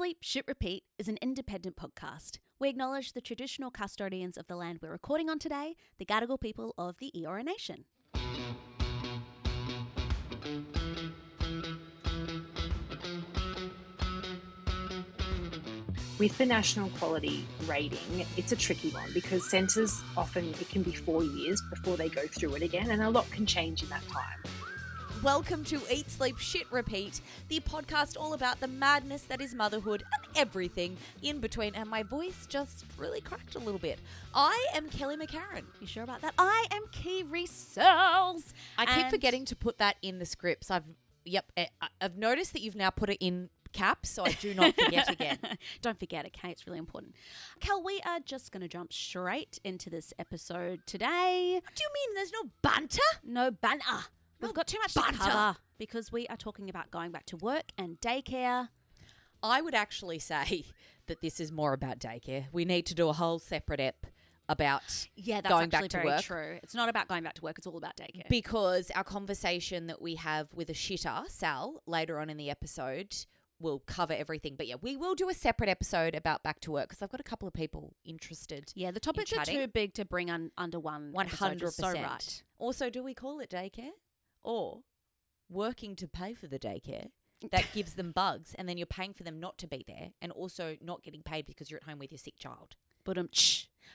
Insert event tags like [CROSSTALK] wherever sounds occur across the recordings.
Sleep, Shit, Repeat is an independent podcast. We acknowledge the traditional custodians of the land we're recording on today, the Gadigal people of the Eora Nation. With the national quality rating, it's a tricky one because centres often it can be four years before they go through it again, and a lot can change in that time. Welcome to Eat, Sleep, Shit, Repeat, the podcast all about the madness that is motherhood and everything in between. And my voice just really cracked a little bit. I am Kelly McCarren. You sure about that? I am Kiri Searles. I keep And- forgetting to put that in the scripts. I've yep, eh, I- I've noticed that you've now put it in caps, so I do not forget [LAUGHS] again. Don't forget, okay? It's really important. Kel, we are just going to jump straight into this episode today. Do you mean there's no banter? No banter. We've got too much banter. to cover because we are talking about going back to work and daycare. I would actually say [LAUGHS] that this is more about daycare. We need to do a whole separate ep about Yeah, that's going actually back to very work. true. It's not about going back to work. It's all about daycare. because our conversation that we have with a shitter, Sal, later on in the episode will cover everything. But yeah, we will do a separate episode about back to work because I've got a couple of people interested. yeah, the topics are chatting. too big to bring un- under one. One episode. hundred So percent. right. Also, do we call it daycare or working to pay for the daycare? That [LAUGHS] gives them bugs, and then you're paying for them not to be there, and also not getting paid because you're at home with your sick child. But um.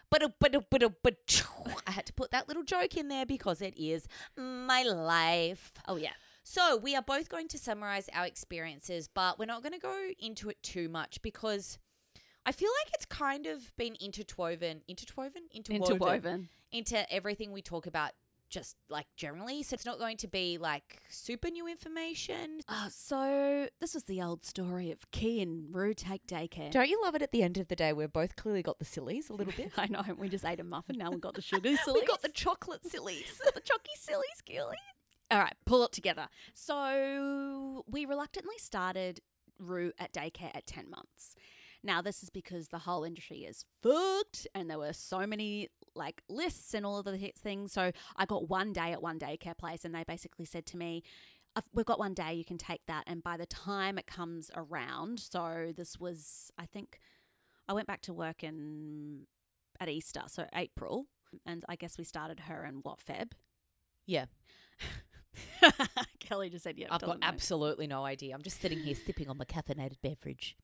But but but but I had to put that little joke in there because it is my life. Oh yeah. So, we are both going to summarize our experiences, but we're not going to go into it too much because I feel like it's kind of been interwoven, interwoven, interwoven, Interwoven. into everything we talk about just like generally. So, it's not going to be like super new information. Uh, so this is the old story of Kee and Rue take daycare. Don't you love it at the end of the day? We've both clearly got the sillies a little bit. [LAUGHS] I know. We just ate a muffin. Now we've got the sugar sillies. [LAUGHS] we got the chocolate sillies. [LAUGHS] the chalky sillies, Gilly. All right, pull it together. So we reluctantly started Rue at daycare at 10 months. Now, this is because the whole industry is fucked and there were so many like lists and all of the things. So I got one day at one daycare place and they basically said to me, We've got one day, you can take that. And by the time it comes around, so this was, I think, I went back to work in at Easter, so April, and I guess we started her in what Feb. Yeah. [LAUGHS] Kelly just said, "Yeah." I've got know. absolutely no idea. I'm just sitting here sipping on my caffeinated beverage.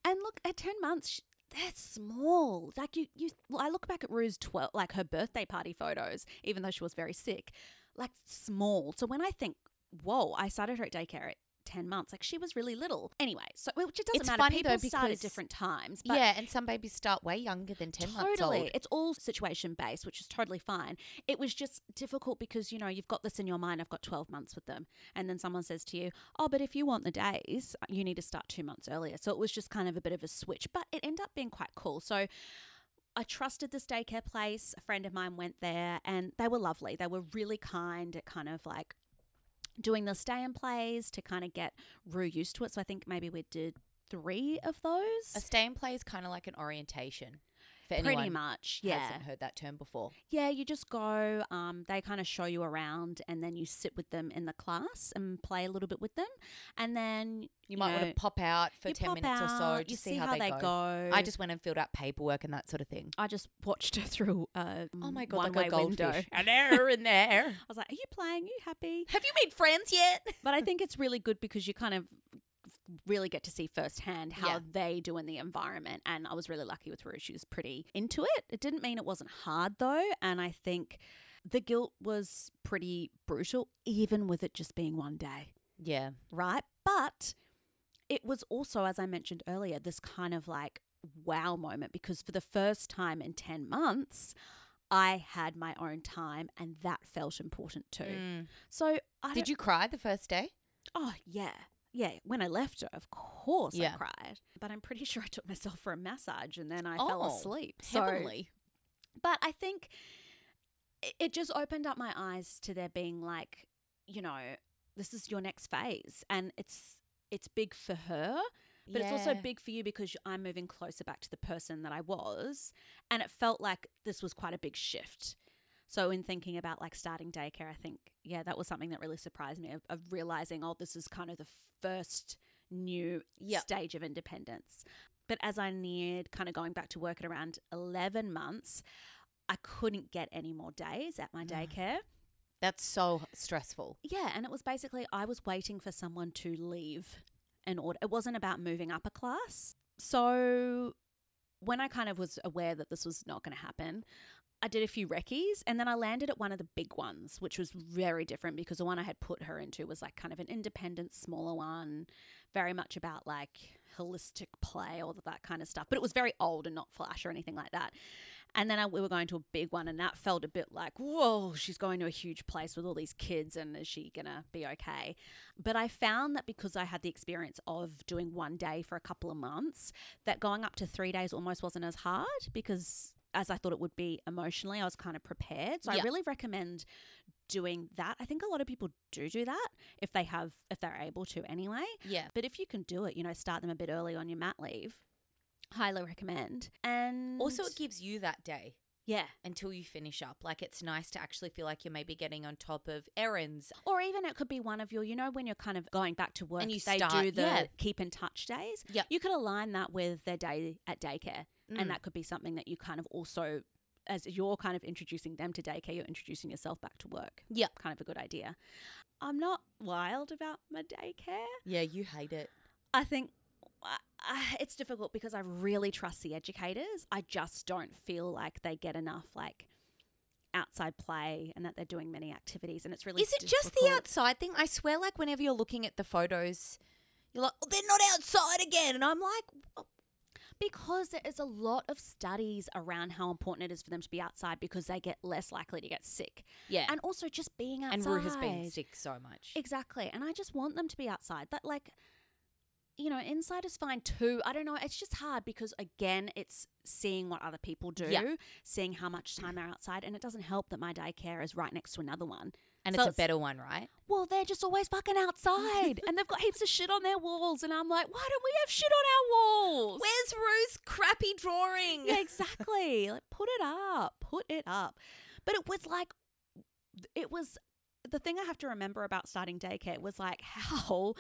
At ten months, sh- they're small. Like you, you. I look back at Rue's twelve, like her birthday party photos, even though she was very sick, like small. So when I think, whoa, I started her at daycare at ten months. Like she was really little. Anyway, so which it doesn't It's matter. People though, start at different times. But yeah, and some babies start way younger than 10 months Totally. old. It's all situation based, which is totally fine. It was just difficult because, you know, you've got this in your mind, I've got 12 months with them. And then someone says to you, oh, but if you want the days, you need to start two months earlier. So it was just kind of a bit of a switch, but it ended up being quite cool. So I trusted this daycare place. A friend of mine went there and they were lovely. They were really kind at kind of like doing the stay and plays to kind of get Rue used to it. So I think maybe we did three of those. A stay and play is kind of like an orientation for Pretty much, yeah. hasn't heard that term before. Yeah, you just go, um, they kind of show you around and then you sit with them in the class and play a little bit with them. And then You, might want to pop out for 10 pop minutes or so out, to you see, how, they, go. I just went and filled out paperwork and that sort of thing. I just watched her through a Oh my god, like a goldfish. [LAUGHS] An error in there. [LAUGHS] I was like, "Are you playing? Are you happy?" Have you made friends yet? But I think it's really good because you kind of really get to see firsthand how Yeah. they do in the environment. And I was really lucky with Rue; she was pretty into it. It didn't mean it wasn't hard though, and I think the guilt was pretty brutal, even with it just being one day. Yeah. right? But it was also, as I mentioned earlier, this kind of like wow moment because for the first time in 10 months, I had my own time and that felt important too. Mm. So, I Did you cry the first day? Oh, yeah. Yeah, when I left her, of course Yeah. I cried. But I'm pretty [LAUGHS] sure I took myself for a massage and then I fell Oh, asleep. So, but I think it- just opened up my eyes to there being like, you know, this is your next phase, and it's it's big for her, but it's also big for you because I'm moving closer back to the person that I was, and it felt like this was quite a big shift. So in thinking about like starting daycare, I think yeah, that was something that really surprised me of, of realizing oh, this is kind of the first new Yep. stage of independence. But as I neared kind of going back to work at around 11 months, I couldn't get any more days at my daycare. That's so stressful. Yeah, and it was basically I was waiting for someone to leave an order. It wasn't about moving up a class. So when I kind of was aware that this was not going to happen, I did a few recce's and then I landed at one of the big ones, which was very different because the one I had put her into was like kind of an independent, smaller one, very much about like holistic play, all of that kind of stuff. But it was very old and not flash or anything like that. And then I, we were going to a big one, and that felt a bit like, whoa, she's going to a huge place with all these kids, and is she gonna be okay? But I found that because I had the experience of doing one day for a couple of months, that going up to three days almost wasn't as hard because as I thought it would be emotionally, I was kind of prepared. So Yeah. I really recommend doing that. I think a lot of people do do that if they have, if they're able to anyway. Yeah. But if you can do it, you know, start them a bit early on your mat leave. Highly recommend. And Also, it gives you that day yeah. until you finish up. Like, it's nice to actually feel like you're maybe getting on top of errands. Or even it could be one of your, you know, when you're kind of going back to work, and you they start- do the yeah. keep in touch days. Yeah. You could align that with their day at daycare. Mm. And that could be something that you kind of also, as you're kind of introducing them to daycare, you're introducing yourself back to work. Yep. Kind of a good idea. I'm not wild about my daycare. Yeah, you hate it. I think uh, uh, it's difficult because I really trust the educators. I just don't feel like they get enough like outside play and that they're doing many activities and it's really Is it just the outside thing? I swear, like, whenever you're looking at the photos, you're like, oh, they're not outside again. And I'm like, because there is a lot of studies around how important it is for them to be outside because they get less likely to get sick. Yeah. and also just being outside And Rue has been sick so much. exactly. And I just want them to be outside. That like you know inside is fine too. I don't know. It's just hard because again it's seeing what other people do Yeah. seeing how much time they're outside and it doesn't help that my daycare is right next to another one and So it's a better one, right? well they're just always fucking outside and they've got heaps of shit on their walls and I'm like why don't we have shit on our walls Where's Rue's crappy drawing? yeah, [LAUGHS] exactly. Like, put it up. Put it up. But it was like, it was the thing I have to remember about starting daycare was like how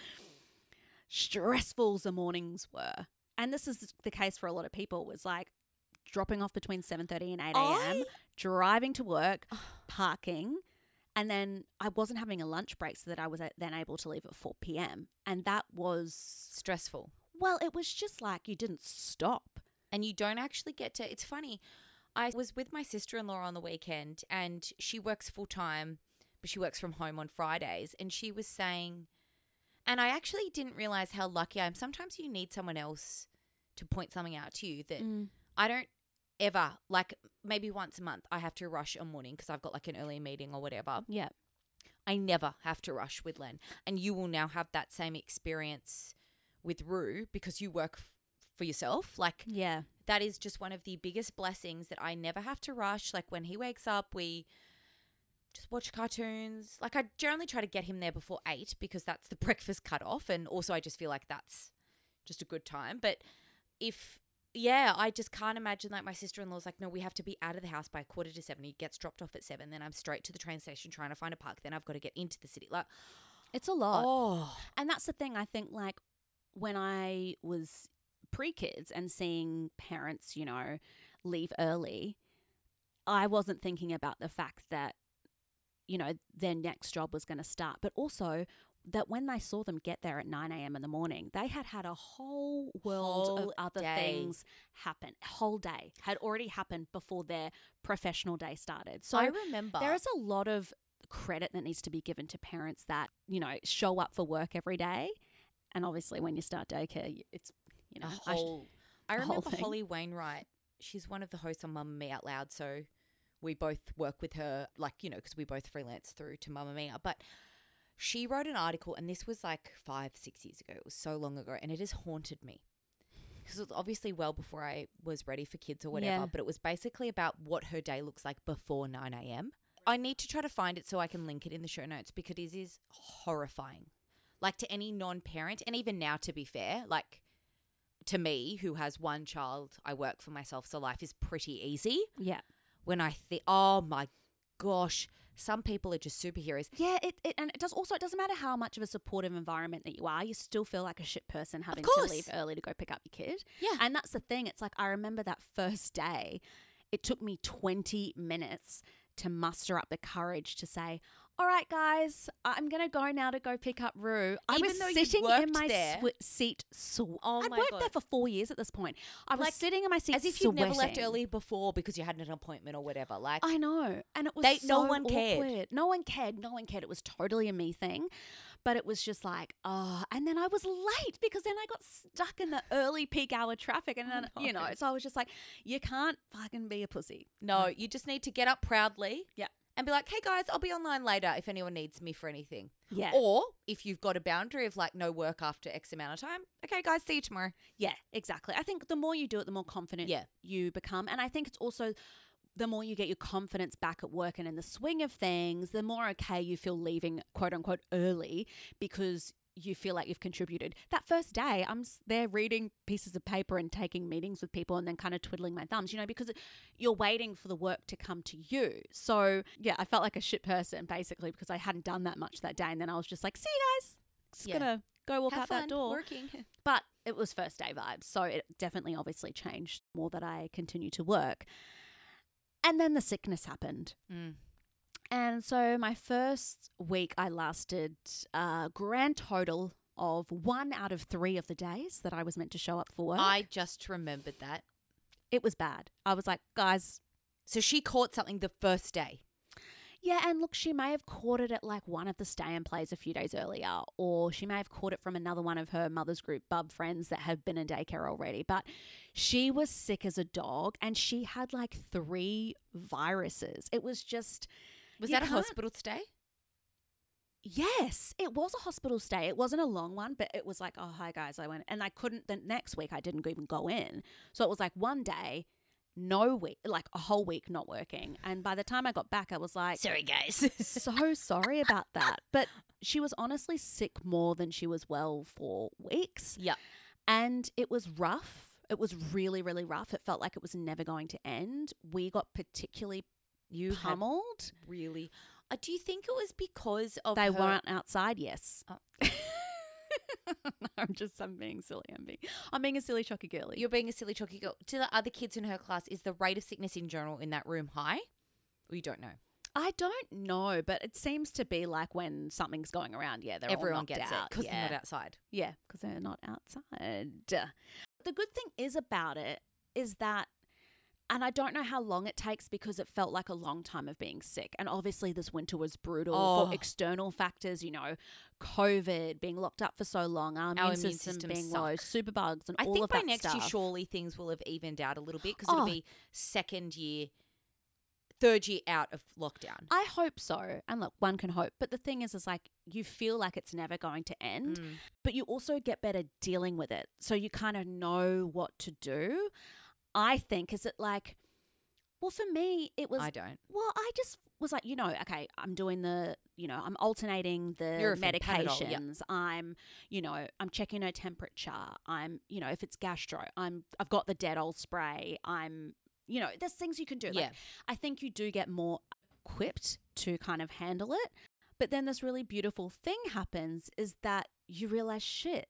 stressful the mornings were. And this is the case for a lot of people was like dropping off between 7.30 and 8 a.m., I- driving to work, parking, and then I wasn't having a lunch break so that I was then able to leave at 4 p.m. And that was, Stressful. well, it was just like you didn't stop. and you don't actually get to. It's funny. I was with my sister in law on the weekend, and she works full time, but she works from home on Fridays. And she was saying, and I actually didn't realize how lucky I am. Sometimes you need someone else to point something out to you that mm. I don't ever like. Maybe once a month, I have to rush a morning because I've got like an early meeting or whatever. Yeah. I never have to rush with Len. And you will now have that same experience with Rue because you work f- for yourself. Like, Yeah. that is just one of the biggest blessings that I never have to rush. Like, when he wakes up, we just watch cartoons. Like, I generally try to get him there before eight because that's the [LAUGHS] breakfast cutoff. And also, I just feel like that's just a good time. But if yeah, I just can't imagine like my sister in law's like, no, we have to be out of the house by quarter to seven. He gets dropped off at seven. Then I'm straight to the train station trying to find a park. Then I've got to get into the city. Like, It's a lot. oh, And that's the thing, I think, like when I was pre kids and seeing parents, you know, leave early, I wasn't thinking about the fact that, you know, their next job was going to start, but also that when they saw them get there at 9 a.m. in the morning, they had had a whole world Whole of other day. things happen. Whole day had already happened before their professional day started. So I remember there is a lot of credit that needs to be given to parents that, you know, show up for work every day. And obviously, when you start daycare, it's, you know, a I whole. I, whole remember thing. Holly Wainwright. She's one of the hosts on Mamamia Out Loud. So we both work with her, like you know, because we both freelance through to Mamamia. But she wrote an article, and this was like five, six years ago. It was so long ago, and it has haunted me because it was obviously well before I was ready for kids or whatever. Yeah. But it was basically about what her day looks like before nine a.m. I need to try to find it so I can link it in the show notes because it is horrifying. Like to any non-parent, and even now, to be fair, like to me who has one child, I work for myself, so life is pretty easy. yeah. When I think, oh my gosh, some people are just superheroes. Yeah, it, it and it does also it doesn't matter how much of a supportive environment that you are, you still feel like a shit person having to leave early to go pick up your kid. Yeah. And that's the thing. It's like I remember that first day, it took me 20 minutes to muster up the courage to say, all right, guys, I'm going to go now to go pick up Rue. I Even was sitting in my there. swi- seat. Sw- Oh I'd my worked God. there for four years at this point. I was Like, sitting in my seat As if you'd never left early before because you had an appointment or whatever. Like, I know. And it was They- no so one cared. No one cared. No one cared. It was totally a me thing. But it was just like, oh, and then I was late because then I got stuck in the early peak hour traffic. And oh then, you know, so I was just like, you can't fucking be a pussy. no, you just need to get up proudly. Yeah. And be like, hey guys, I'll be online later if anyone needs me for anything. Yeah. Or if you've got a boundary of like no work after X amount of time, okay, guys, see you tomorrow. Yeah, exactly. I think the more you do it, the more confident Yeah. you become. And I think it's also the more you get your confidence back at work and in the swing of things, the more okay you feel leaving quote unquote early because you feel like you've contributed. That first day, I'm there reading pieces of paper and taking meetings with people and then kind of twiddling my thumbs, you know, because you're waiting for the work to come to you. So, yeah, I felt like a shit person basically because I hadn't done that much that day. And then I was just like, see you guys. Just Yeah. gonna go walk Have out that door. working. [LAUGHS] But it was first day vibes. So it definitely obviously changed more that I continue to work. And then the sickness happened. Mm. And so my first week, I lasted a grand total of one out of three of the days that I was meant to show up for work. I just remembered that. it was bad. I was like, guys, So she caught something the first day. yeah, and look, she may have caught it at like one of the stay and plays a few days earlier, or she may have caught it from another one of her mother's group bub friends that have been in daycare already. But she was sick as a dog and she had like three viruses. It was just. Was You that a can't- hospital stay? Yes, it was a hospital stay. It wasn't a long one, but it was like, oh, hi guys, I went, and I couldn't. The next week, I didn't even go in. So it was like one day, no week, like a whole week not working. And by the time I got back, I was like, Sorry, guys. so sorry about that. But she was honestly sick more than she was well for weeks. yeah. And it was rough. It was really, really rough. It felt like it was never going to end. We got particularly You pummeled. really. Uh, do you think it was because of They her- weren't outside, yes. Oh. [LAUGHS] I'm just, I'm being silly. I'm being, I'm being a silly, chocky girly. You're being a silly chalky girl. To the other kids in her class, is the rate of sickness in general in that room high? Or you don't know. I don't know, but it seems to be like when something's going around, yeah, they're Everyone gets out. it because yeah. they're not outside. Yeah, because they're not outside. The good thing is about it is that, and I don't know how long it takes because it felt like a long time of being sick. And obviously, this winter was brutal Oh. for external factors, you know, COVID, being locked up for so long, our, Our immune immune system systems being low, superbugs, and I all think by next stuff. year, surely things will have evened out a little bit because Oh. it'll be second year, third year out of lockdown. I hope so. And look, one can hope. But the thing is, is like you feel like it's never going to end. Mm. but you also get better dealing with it. So you kind of know what to do. I think, is it like, well, for me, it was, I don't. well, I just was like, you know, okay, I'm doing the, you know, I'm alternating the Nurofen, Panadol, yep. medications. I'm, you know, I'm checking her temperature. I'm, you know, if it's gastro, I'm, I've got the Dettol spray. I'm, you know, there's things you can do. Like, Yeah. I think you do get more equipped to kind of handle it. But then this really beautiful thing happens is that you realize shit,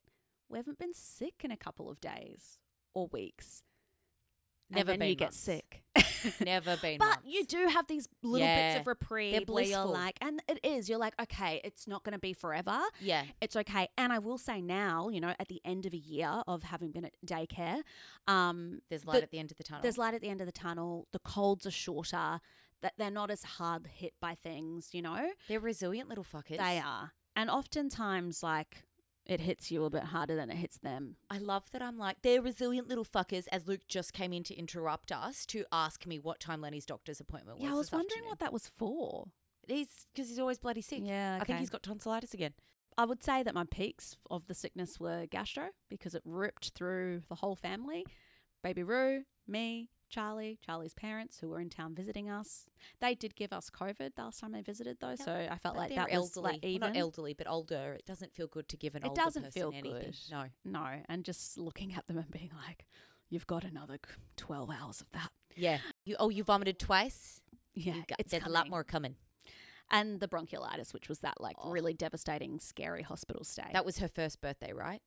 we haven't been sick in a couple of days or weeks. And Never then been you get sick. [LAUGHS] Never been. But you do have these little bits of reprieve where you're like, and it is, you're like, okay, it's not going to be forever. Yeah. It's okay. And I will say now, you know, at the end of a year of having been at daycare, um, There's the- light at the end of the tunnel. there's light at the end of the tunnel. The colds are shorter. That they're not as hard hit by things, you know. They're resilient little fuckers. They are, and oftentimes, like it hits you a bit harder than it hits them. I love that I'm like, they're resilient little fuckers as Luke just came in to interrupt us to ask me what time Lenny's doctor's appointment was. yeah, I was wondering afternoon. what that was for. He's because he's always bloody sick. Yeah, I think he's got tonsillitis again. I would say that my peaks of the sickness were gastro because it ripped through the whole family. Baby Rue, me, Charlie, Charlie's parents who were in town visiting us. They did give us COVID the last time they visited though, so I felt But like they're that was elderly. like Well, not elderly, but older. It doesn't feel good to give an It older doesn't person feel anything. good. No. no, and just looking at them and being like, "You've got another twelve hours of that." Yeah. You oh, you vomited twice. Yeah, got- it's there's a lot more coming. and the bronchiolitis, which was that like Oh. really devastating, scary hospital stay. That was her first birthday, right?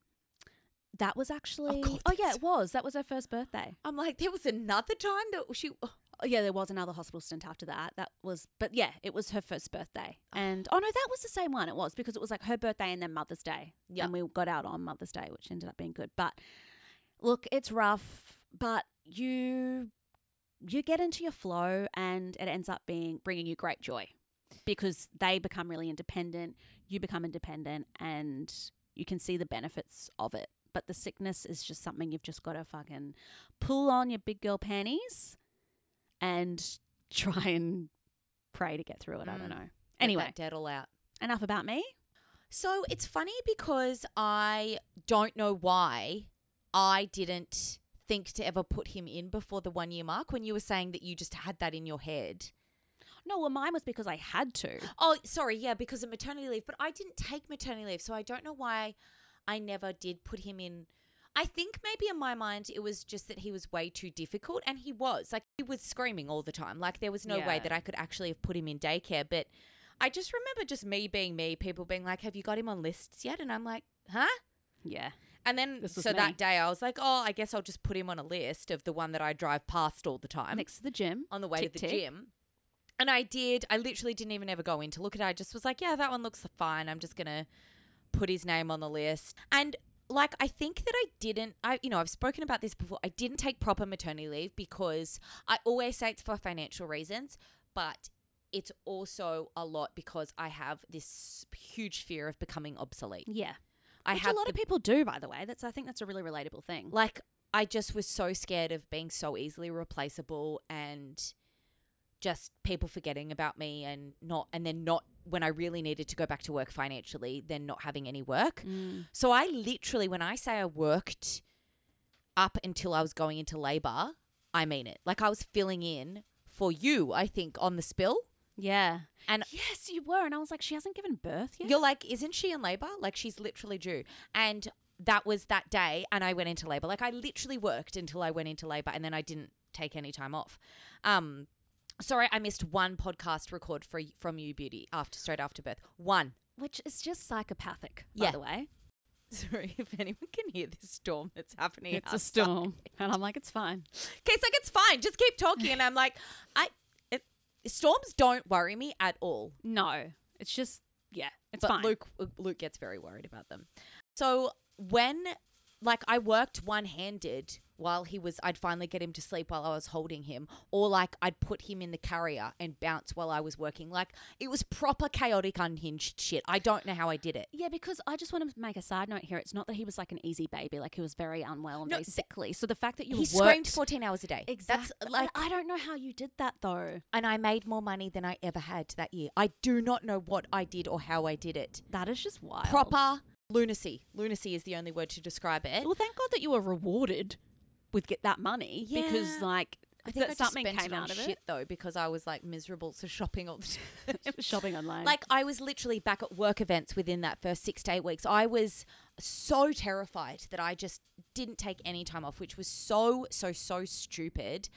That was oh, actually. God, oh yeah, it was. That was her first birthday. I'm like, there was another time that she. Oh, yeah, there was another hospital stint after that. That was, but yeah, it was her first birthday. Oh. And oh no, that was the same one. It was because it was like her birthday and then Mother's Day. Yeah. and we got out on Mother's Day, which ended up being good. But look, it's rough, but you you get into your flow, and it ends up being bringing you great joy because they become really independent. You become independent, and you can see the benefits of it. But the sickness is just something you've just got to fucking pull on your big girl panties and [LAUGHS] try and pray to get through it. I don't Mm. know. Anyway, dead all out. enough about me. So it's funny because I don't know why I didn't think to ever put him in before the one year mark when you were saying that you just had that in your head. No, well, mine was because I had to. Oh, sorry, yeah, because of maternity leave, but I didn't take maternity leave, so I don't know why I never did put him in. I think maybe in my mind it was just that he was way too difficult, and he was like he was screaming all the time. Like there was no way that I could actually have put him in daycare. But I just remember just me being me, people being like, "Have you got him on lists yet?" And I'm like, "Huh." Yeah. And then so me. that day I was like, "Oh, I guess I'll just put him on a list of the one that I drive past all the time." Next to the gym. on the way Tick, to the tick. gym. And I did. I literally didn't even ever go in to look at it. I just was like, yeah, that one looks fine. I'm just going to put his name on the list. And like, I think that I didn't, I, you know, I've spoken about this before. I didn't take proper maternity leave because I always say it's for financial reasons, but it's also a lot because I have this huge fear of becoming obsolete. Yeah. I Which have a lot the of people do, by the way. That's I think that's a really relatable thing. like I just was so scared of being so easily replaceable and just people forgetting about me and not and then not when I really needed to go back to work financially, than not having any work. Mm. So I literally when I say I worked up until I was going into labor, I mean it. Like I was filling in for you, I think, on the spill. Yeah. And Yes, you were. And I was like, she hasn't given birth yet. You're like, isn't she in labor? Like she's literally due. And that was that day and I went into labor. Like I literally worked until I went into labor and then I didn't take any time off. Um sorry, I missed one podcast record for from you beauty after straight after birth. One. Which is just psychopathic, Yeah. by the way. [LAUGHS] Sorry if anyone can hear this storm that's happening. It's a storm. And I'm like, it's fine. Kate's like, it's fine. Just keep talking. And I'm like, I it, storms don't worry me at all. No. It's just yeah, it's but fine. Luke uh, Luke gets very worried about them. So when like I worked one handed while he was I'd finally get him to sleep while I was holding him or like I'd put him in the carrier and bounce while I was working. Like it was proper chaotic unhinged shit. I don't know how I did it. Yeah, because I just want to make a side note here. It's not that he was like an easy baby, like he was very unwell and No, very sickly. So the fact that you he worked, screamed 14 hours a day. exactly, That's like I don't know how you did that though. and I made more money than I ever had that year. I do not know what I did or how I did it. That is just wild. Proper lunacy. Lunacy is the only word to describe it. Well, thank God that you were rewarded with get that money because like I think I something came out of shit it. though because I was like miserable, so shopping all the time. [LAUGHS] Shopping online. like I was literally back at work events within that first six to eight weeks. I was so terrified that I just didn't take any time off, which was so so so stupid.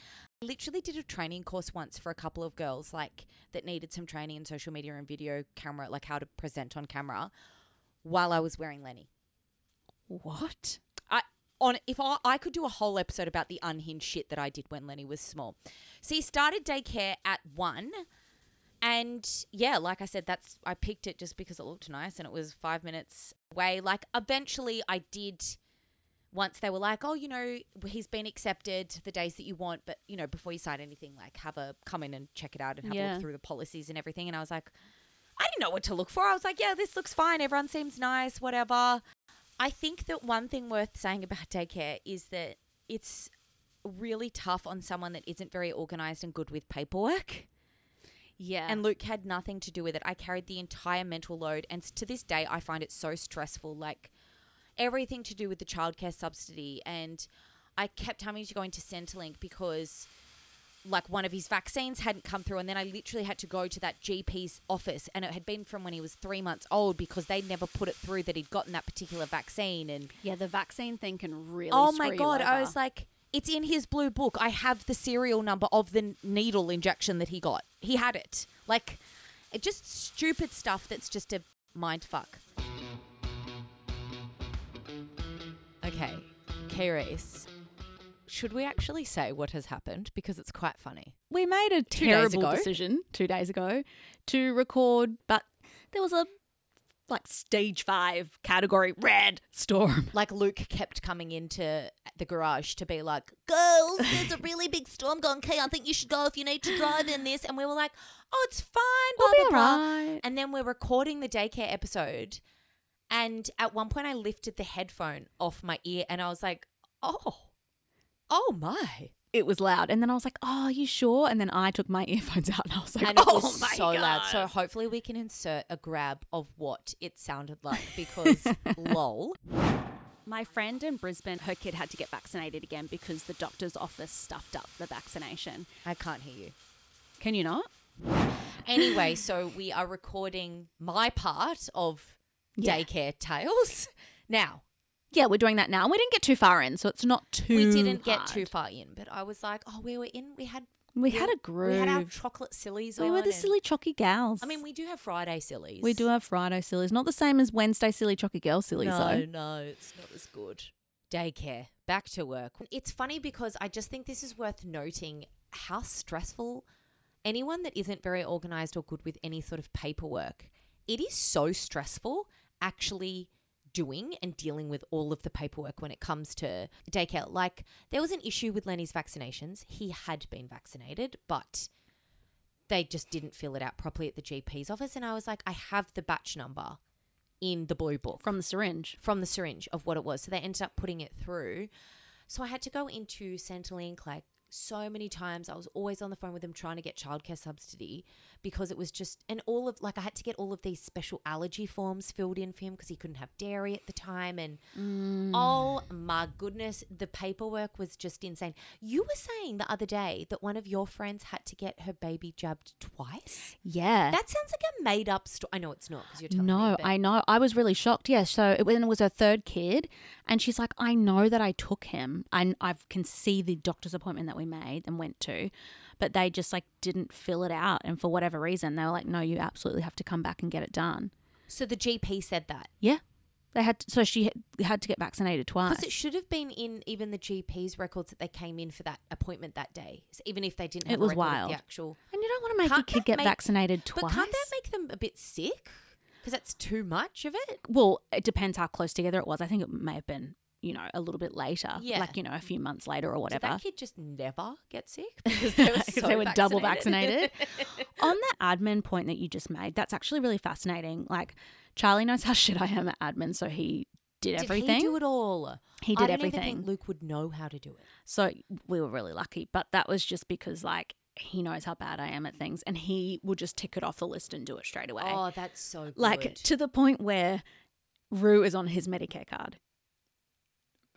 I literally did a training course once for a couple of girls like that needed some training in social media and video camera, like how to present on camera, while I was wearing Lenny. what? On if I, I could do a whole episode about the unhinged shit that I did when Lenny was small. So he started daycare at one, and yeah, like I said, that's I picked it just because it looked nice and it was five minutes away. Like eventually, I did. Once they were like, oh, you know, he's been accepted the days that you want, but you know, before you sign anything, like have a come in and check it out and have a look through the policies and everything. And I was like, I didn't know what to look for. I was like, yeah, this looks fine. Everyone seems nice, whatever. I think that one thing worth saying about daycare is that it's really tough on someone that isn't very organized and good with paperwork. Yeah. And Luke had nothing to do with it. I carried the entire mental load. And to this day, I find it so stressful. Like everything to do with the childcare subsidy. And I kept having to go into Centrelink because like one of his vaccines hadn't come through and then I literally had to go to that GP's office and it had been from when he was 3 months old because they'd never put it through that he'd gotten that particular vaccine and yeah, the vaccine thing can really. oh my god I was like it's in his blue book I have the serial number of the needle injection that he got he had it like It just stupid stuff that's just a mind fuck. Okay, Kee Reece, should we actually say what has happened? Because it's quite funny. We made a Two terrible decision two days ago to record, but there was a like stage five category red storm. [LAUGHS] Like Luke kept coming into the garage to be like, "Girls, there's a really big storm going. Kay, I think you should go if you need to drive in this." And we were like, "Oh, it's fine." Blah, We'll blah, blah. And then we're recording the daycare episode, and at one point I lifted the headphone off my ear, and I was like, "Oh, oh my!" It was loud, and then I was like, "Oh, are you sure?" And then I took my [LAUGHS] earphones out, and I was like, and it "Oh was my so loud. So hopefully we can insert a grab of what it sounded like because [LAUGHS] lol. My friend in Brisbane, her kid had to get vaccinated again because the doctor's office stuffed up the vaccination. I can't hear you. Can you not? Anyway, [LAUGHS] so we are recording my part of Yeah. daycare tales. Now, Yeah, we're doing that now. We didn't get too far in, so it's not too. we didn't get hard. too far in, but I was like, oh, we were in, we had We had a groove. We had our chocolate sillies We were the silly chocky gals. I mean, we do have Friday sillies. we do have Friday sillies. Not the same as Wednesday silly chocky girl sillies No, though. no, it's not as good. Daycare, back to work. It's funny because I just think this is worth noting how stressful anyone that isn't very organized or good with any sort of paperwork. It is so stressful actually doing and dealing with all of the paperwork when it comes to daycare. Like there was an issue with Lenny's vaccinations. He had been vaccinated, but they just didn't fill it out properly at the GP's office and I was like, I have the batch number in the blue book From the syringe. from the syringe of what it was. So they ended up putting it through. So I had to go into Centrelink like so many times. I was always on the phone with them trying to get childcare subsidy because it was just, and all of, like, I had to get all of these special allergy forms filled in for him because he couldn't have dairy at the time. And mm. oh my goodness, the paperwork was just insane. You were saying the other day that one of your friends had to get her baby jabbed twice. Yeah. That sounds like a made up story. I know it's not because you're telling me. no, I know. I was really shocked. Yeah. So it, when it was her third kid, and she's like, I know that I took him, and I can see the doctor's appointment that we made and went to, but they just like didn't fill it out, and for whatever reason, they were like, No, you absolutely have to come back and get it done. So the GP said that. Yeah. They had to, so she had- to get vaccinated twice. Because it should have been in even the GP's records that they came in for that appointment that day. So even if they didn't It have was a record of wild. the actual. and you don't want to make Can't your kid that get make- vaccinated twice. But can't that make them a bit sick? Because that's too much of it. well, it depends how close together it was. I think it may have been, you know, a little bit later. Yeah. Like, you know, a few months later or Did whatever. that kid just never get sick [LAUGHS] because they were, so they were double vaccinated? [LAUGHS] On the admin point that you just made, that's actually really fascinating. Like, Charlie knows how [LAUGHS] shit I am at admin, so he did Did everything. he do it all? He did everything. Luke would know how to do it. So we were really lucky. But that was just because, like, he knows how bad I am at things and he will just tick it off the list and do it straight away. Oh, that's so good. like, to the point where Rue is on his Medicare card. [LAUGHS]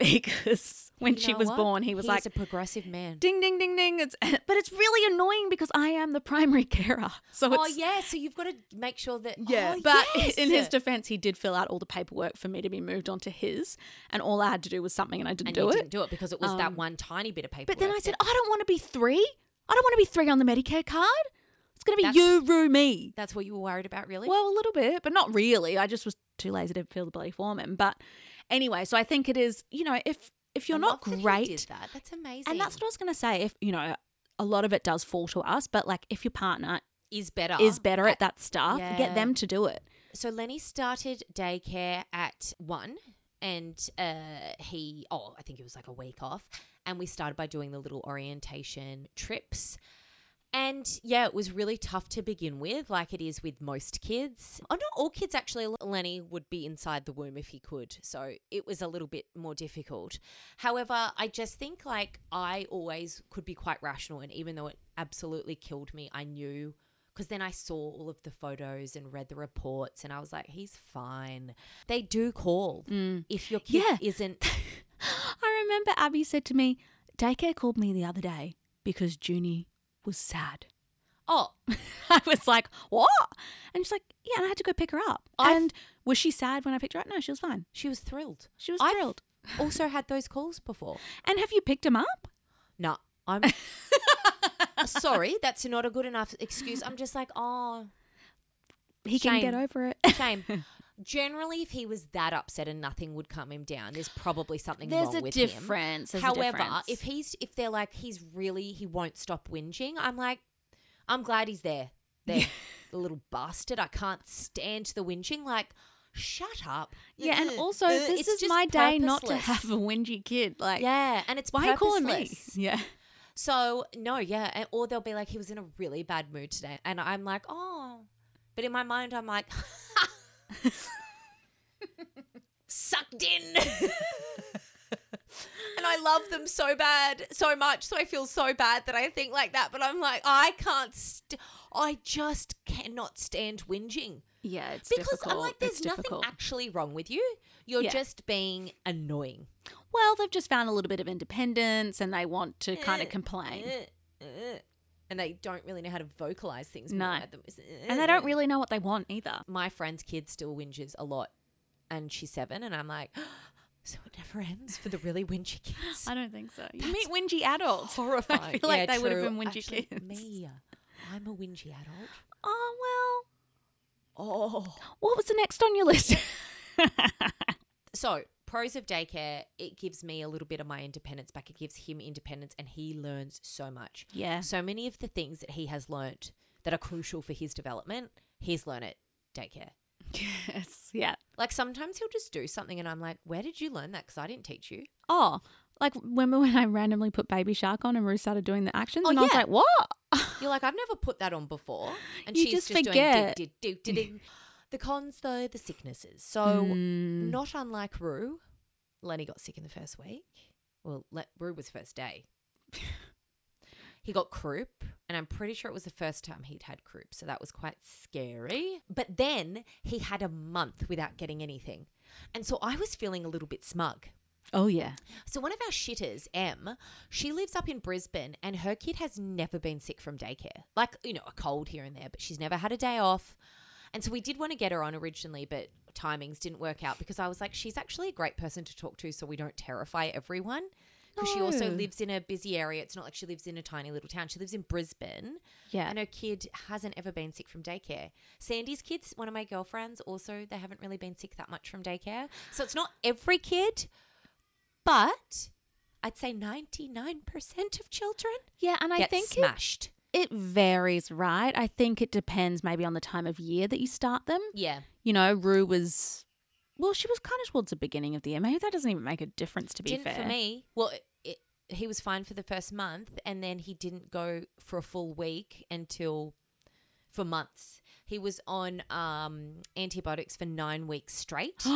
Because when You she was what? born, he was He's like, a progressive man. ding, ding, ding, ding. It's, [LAUGHS] but it's really annoying because I am the primary [LAUGHS] carer. So it's, Oh yeah, so you've got to make sure that. Yeah, oh, but yes. in his defense, he did fill out all the paperwork for me to be moved onto his, and all I had to do was something, and I didn't and do you it. didn't do it because it was that Um, one tiny bit of paper. But then I said, I don't want to be three. I don't want to be three on the Medicare card. It's going to be That's- you, Rue, me. That's what you were worried about, really? Well, a little bit, but not really. I just was too lazy to fill the bloody form in. But anyway, so I think it is. You know, if if you're I not love that he great, did that. That's amazing. and that's what I was going to say. If you know, a lot of it does fall to us, but like if your partner is better. is better at that stuff, yeah. get them to do it. So Lenny started daycare at one, and uh, he oh I think it was like a week off, and we started by doing the little orientation trips. And yeah, it was really tough to begin with, like it is with most kids. Oh, not all kids actually. Lenny would be inside the womb if he could, so it was a little bit more difficult. However, I just think like I always could be quite rational, and even though it absolutely killed me, I knew because then I saw all of the photos and read the reports, and I was like, he's fine. They do call mm. if your kid Yeah. isn't. [LAUGHS] I remember Abby said to me, daycare called me the other day because Junie was sad. Oh, [LAUGHS] I was like, what? And she's like, yeah, and I had to go pick her up. I've- and was she sad when I picked her up? No, she was fine. she was thrilled. She was I've thrilled. [LAUGHS] Also had those calls before. And have you picked him up? No, I'm [LAUGHS] sorry. That's not a good enough excuse. I'm just like, oh, He can get over it. Shame. Generally, if he was that upset and nothing would calm him down, there's probably something There's wrong a with him. difference. There's a However, difference. if he's if they're like he's really he won't stop whinging, I'm like, I'm glad he's there. There, [LAUGHS] the little bastard. I can't stand the whinging. Like, shut up. yeah, and also this it's is my day not to have a whingy kid. Like, Yeah, and it's why are you calling me? [LAUGHS] Yeah. So no, yeah, or they'll be like, he was in a really bad mood today, and I'm like, oh, but in my mind, I'm like, [LAUGHS] sucked in. and I love them so bad, so much, so I feel so bad that I think like that. But I'm like, I can't. St- I just cannot stand whinging Yeah, it's because difficult. I'm like, there's it's nothing difficult. actually wrong with you. You're Yeah. just being annoying. well, they've just found a little bit of independence and they want to kind Eh, of complain. eh, eh. And they don't really know how to vocalize things. No. them. Eh, and they don't really know what they want either. My friend's kid still whinges a lot, and she's seven, and I'm like, [GASPS] so it never ends for the really whingy kids. [LAUGHS] I don't think so. You That's meet whingy adults. Horrifying. [LAUGHS] I feel like Yeah, they would have been whingy Actually, kids. Me, uh, I'm a whingy adult. Oh, well. Oh. what was the next on your list? [LAUGHS] So, pros of daycare, it gives me a little bit of my independence back. It gives him independence, and he learns so much. yeah. So many of the things that he has learnt that are crucial for his development, he's learned at daycare. Yes. Yeah. Like sometimes he'll just do something, and I'm like, "Where did you learn that? Because I didn't teach you." Oh, like remember when I randomly put Baby Shark on and Rue started doing the actions, Oh, and I was like, "What?" You're like, "I've never put that on before," and You she's just just, forget. doing do, do, do, do. The cons, though, the sicknesses. So Mm. not unlike Rue, Lenny got sick in the first week. Well, Le- Rue was first day. [LAUGHS] he got croup, and I'm pretty sure it was the first time he'd had croup, so that was quite scary. But then he had a month without getting anything, and so I was feeling a little bit smug. Oh yeah. So one of our shitters, Em, she lives up in Brisbane and her kid has never been sick from daycare. Like, you know, a cold here and there, but she's never had a day off. And so we did want to get her on originally, but timings didn't work out because I was like, she's actually a great person to talk to so we don't terrify everyone. Because she also lives in a busy area. It's not like she lives in a tiny little town. She lives in Brisbane Yeah. and her kid hasn't ever been sick from daycare. Sandy's kids, one of my girlfriends, also they haven't really been sick that much from daycare. So it's not every kid, but I'd say ninety nine percent of children yeah, and I think smashed. it varies, right? I think it depends maybe on the time of year that you start them. yeah, You know, Rue was, well, she was kind of towards the beginning of the year. Maybe that doesn't even make a difference, to be didn't fair. for me. Well, it, it, he was fine for the first month, and then he didn't go for a full week until for months. He was on um, antibiotics for nine weeks straight. [GASPS]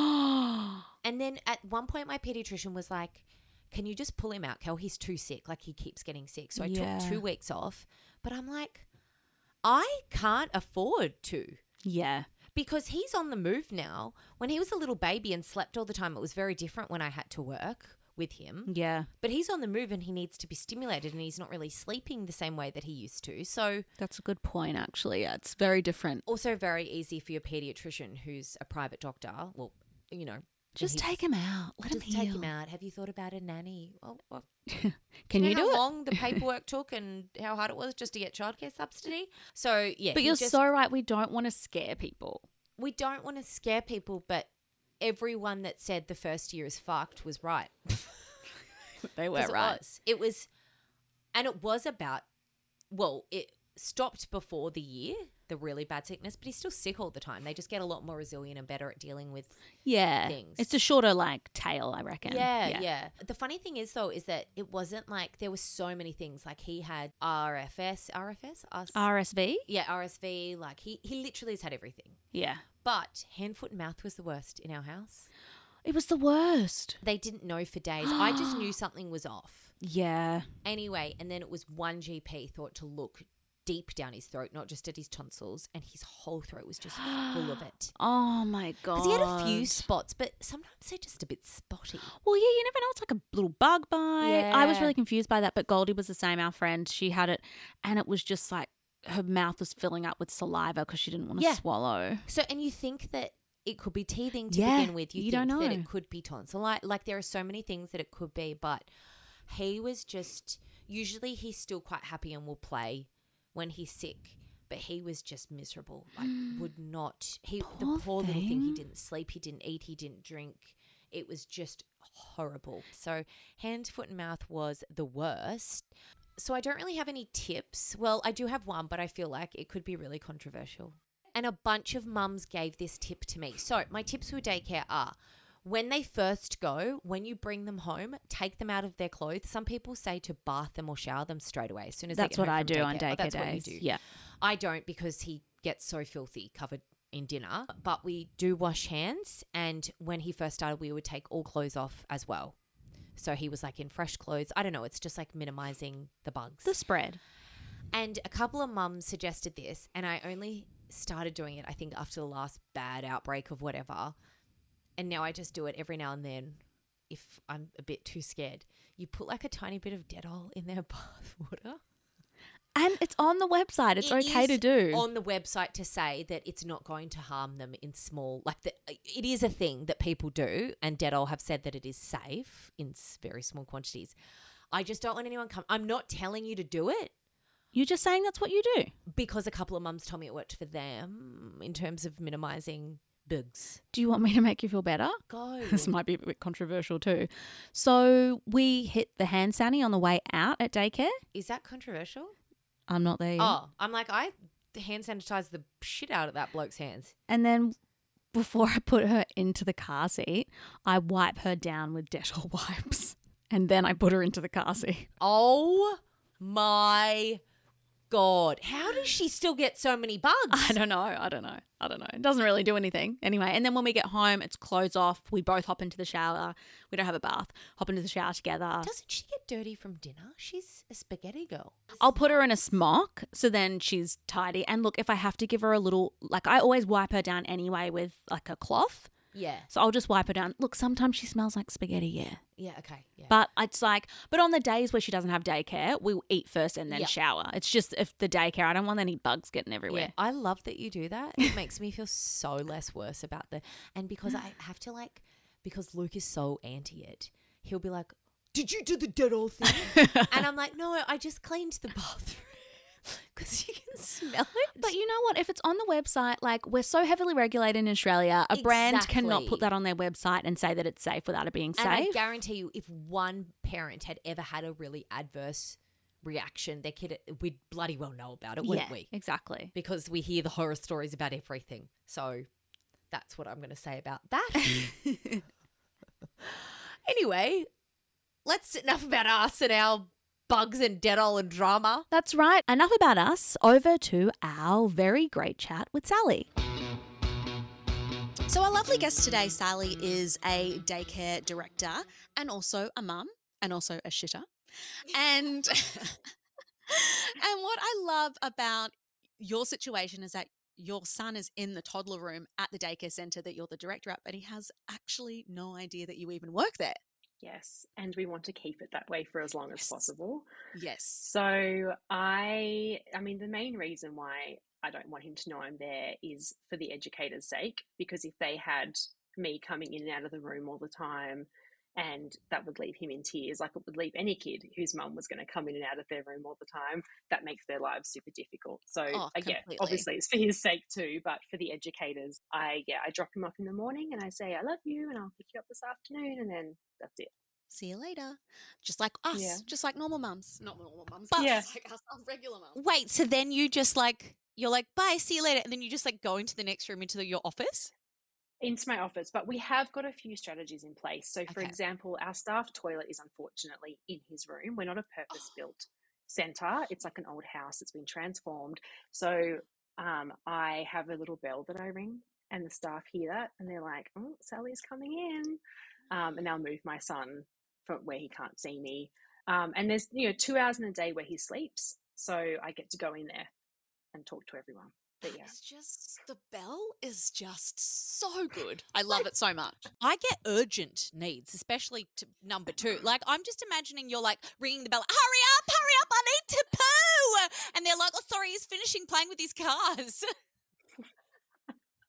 And then at one point, my pediatrician was like, Can you just pull him out, Kel? He's too sick. Like, he keeps getting sick. So I Yeah. took two weeks off. But I'm like, I can't afford to yeah. because he's on the move now. When he was a little baby and slept all the time, it was very different when I had to work with him. Yeah. But he's on the move and he needs to be stimulated and he's not really sleeping the same way that he used to. So, That's a good point, actually. Yeah, it's very different. also very easy for your pediatrician who's a private doctor. Well, you know, Just take him out. Let just him heal. take him out. Have you thought about a nanny? Well, well, [LAUGHS] Can you, know do how it? long the [LAUGHS] paperwork took and how hard it was just to get childcare subsidy? So yeah, But he you're just- so right. We don't want to scare people. we don't want to scare people, but everyone that said the first year is fucked was right. [LAUGHS] They 'Cause it was. It was, and it was about. Well, it stopped before the year, the really bad sickness, but he's still sick all the time. They just get a lot more resilient and better at dealing with Yeah. things. It's a shorter, like, tail, I reckon. Yeah, yeah, yeah, The funny thing is though, is that it wasn't like there were so many things. Like he had RFS, RFS, us, RSV? yeah, RSV. Like he he literally has had everything. Yeah. But hand, foot, and mouth was the worst in our house. It was the worst. They didn't know for days. I just [GASPS] knew something was off. Yeah. Anyway, and then it was one GP thought to look deep down his throat, not just at his tonsils, and his whole throat was just full of it. [GASPS] Oh my god. Because he had a few spots, but sometimes they're just a bit spotty. Well, yeah, you never know. It's like a little bug bite. I was really confused by that, but Goldie was the same. Our friend, she had it, and it was just like her mouth was filling up with saliva because she didn't want to Yeah. swallow. So, and you think that it could be teething to Yeah, begin with. You, you think don't know. that it could be tonsillitis. Like there are so many things that it could be, but he was just. Usually, he's still quite happy and will play when he's sick. but he was just miserable. Like [GASPS] would not he Poor the poor little thing he didn't sleep, he didn't eat, he didn't drink. It was just horrible. So hand, foot and mouth was the worst. So I don't really have any tips. Well, I do have one, but I feel like it could be really controversial. And a bunch of mums gave this tip to me. So my tips for daycare are when they first go, when you bring them home, take them out of their clothes. Some people say to bath them or shower them straight away as soon as they That's what I do on Oh, daycare that's what you do. Yeah. I don't because he gets so filthy covered in dinner. But we do wash hands. And when he first started, we would take all clothes off as well. So he was like in fresh clothes. I don't know. It's just like minimizing the bugs. The spread. And a couple of mums suggested this, and I only started doing it, I think, after the last bad outbreak of whatever. And now I just do it every now and then if I'm a bit too scared. You put like a tiny bit of Dettol in their [LAUGHS] bath water. And it's on the website. It's It okay to do. on the website to say that it's not going to harm them in small like the, it is a thing that people do and Dettol have said that it is safe in very small quantities. I just don't want anyone come I'm not telling you to do it You're just saying that's what you do. because a couple of mums told me it worked for them in terms of minimizing bugs. Do you want me to make you feel better? Go. [LAUGHS] This might be a bit controversial too. So we hit the hand sanny on the way out at daycare. Is that controversial? I'm not there yet. Oh, I'm like I hand sanitize the shit out of that bloke's hands. And then before I put her into the car seat, I wipe her down with Dettol [LAUGHS] wipes. And then I put her into the car seat. Oh my god. How does she still get so many bugs? I don't know. I don't know. I don't know. It doesn't really do anything. Anyway, and then when we get home, it's clothes off. We both hop into the shower. We don't have a bath. Hop into the shower together. Doesn't she get dirty from dinner? She's a spaghetti girl. I'll put her in a smock so then she's tidy. And look, if I have to give her a little, like I always wipe her down anyway with like a cloth. Yeah. So I'll just wipe her down. Look, sometimes she smells like spaghetti, yeah. Yeah, okay. Yeah. But it's like, but on the days where she doesn't have daycare, we eat first and then Yeah. shower. It's just if the daycare, I don't want any bugs getting yeah, everywhere. I love that you do that. It [LAUGHS] makes me feel so less worse about the and because I have to like because Luke is so anti it, he'll be like, Did you do the Dettol thing? [LAUGHS] and I'm like, No, I just cleaned the bathroom. [LAUGHS] Because you can smell it. But you know what? If it's on the website, like we're so heavily regulated in Australia, a brand cannot put that on their website and say that it's safe without it being And I guarantee you, if one parent had ever had a really adverse reaction, their kid, we'd bloody well know about it, wouldn't yeah, we? exactly. Because we hear the horror stories about everything. So that's what I'm going to say about that. [LAUGHS] anyway, let's enough about us and our bugs and Dettol and drama. That's right. Enough about us. Over to our very great chat with Sally. So, our lovely guest today, Sally, is a daycare director and also a mum and also a shitter. And, [LAUGHS] and what I love about your situation is that your son is in the toddler room at the daycare center that you're the director at, but he has actually no idea that you even work there. Yes, and we want to keep it that way for as long as possible. Yes. So I I mean the main reason why I don't want him to know I'm there is for the educator's sake because if they had me coming in and out of the room all the time and that would leave him in tears like it would leave any kid whose mum was going to come in and out of their room all the time that makes their lives super difficult so Oh, uh, yeah obviously it's for his sake too but for the educators i yeah i drop him off in the morning and i say i love you and i'll pick you up this afternoon and then that's it See you later. Just like us, Yeah. just like normal mums. Not normal mums, but Yeah. like us, regular mums. Wait, so then you just like, you're like, bye, see you later. And then you just like go into the next room into the, your office? Into my office, but we have got a few strategies in place. So, for Okay. example, our staff toilet is unfortunately in his room. We're not a purpose built center, it's like an old house that's been transformed. So, um, I have a little bell that I ring, and the staff hear that and they're like, oh, Sally's coming in. Um, and they'll move my son from where he can't see me. Um, and there's, you know, two hours in a day where he sleeps. So, I get to go in there and talk to everyone. But yeah. It's just the bell is just so good. I [LAUGHS] love it so much. I get urgent needs, especially to number two. Like I'm just imagining you're like ringing the bell, hurry up, hurry up, I need to poo. And they're like, oh, sorry, he's finishing playing with his cars.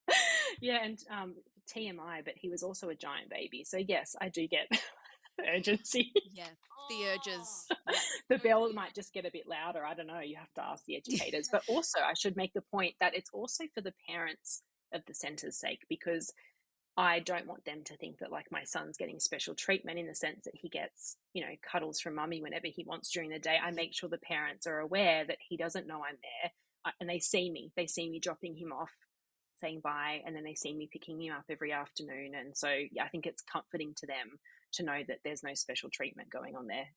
[LAUGHS] yeah, and um, TMI, but he was also a giant baby. So yes, I do get [LAUGHS] [LAUGHS] urgency. [LAUGHS] Yeah, the urges. [LAUGHS] the bell might just get a bit louder. I don't know. You have to ask the educators. but also, I should make the point that it's also for the parents of the centre's sake because I don't want them to think that like my son's getting special treatment in the sense that he gets, you know, cuddles from mummy whenever he wants during the day. I make sure the parents are aware that he doesn't know I'm there uh, and they see me. They see me dropping him off, saying bye, and then they see me picking him up every afternoon. And so yeah, I think it's comforting to them to know that there's no special treatment going on there.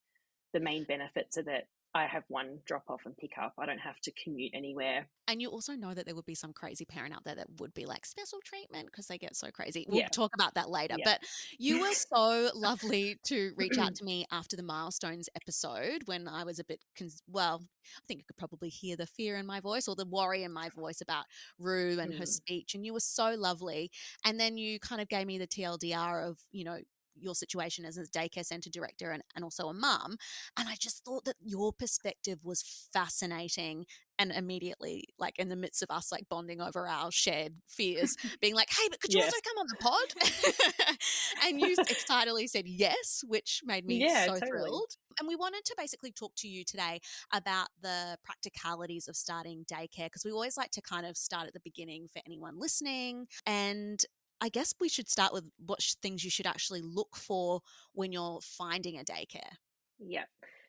The main benefits are that I have one drop off and pick up. I don't have to commute anywhere. And you also know that there would be some crazy parent out there that would be like special treatment because they get so crazy. We'll Yeah. talk about that later. Yeah. But you were [LAUGHS] so lovely to reach out [CLEARS THROAT] to me after the milestones episode when I was a bit, cons- well, I think you could probably hear the fear in my voice or the worry in my voice about Rue and her Mm. speech. And you were so lovely. And then you kind of gave me the TLDR of, you know, your situation as a daycare center director and, and also a mum. And I just thought that your perspective was fascinating and immediately like in the midst of us like bonding over our shared fears [LAUGHS] being like hey but could you Yeah. also come on the pod [LAUGHS] and you excitedly said yes which made me Yeah, so totally. thrilled and we wanted to basically talk to you today about the practicalities of starting daycare because we always like to kind of start at the beginning for anyone listening and I guess we should start with what sh- things you should actually look for when you're finding a daycare. Yeah.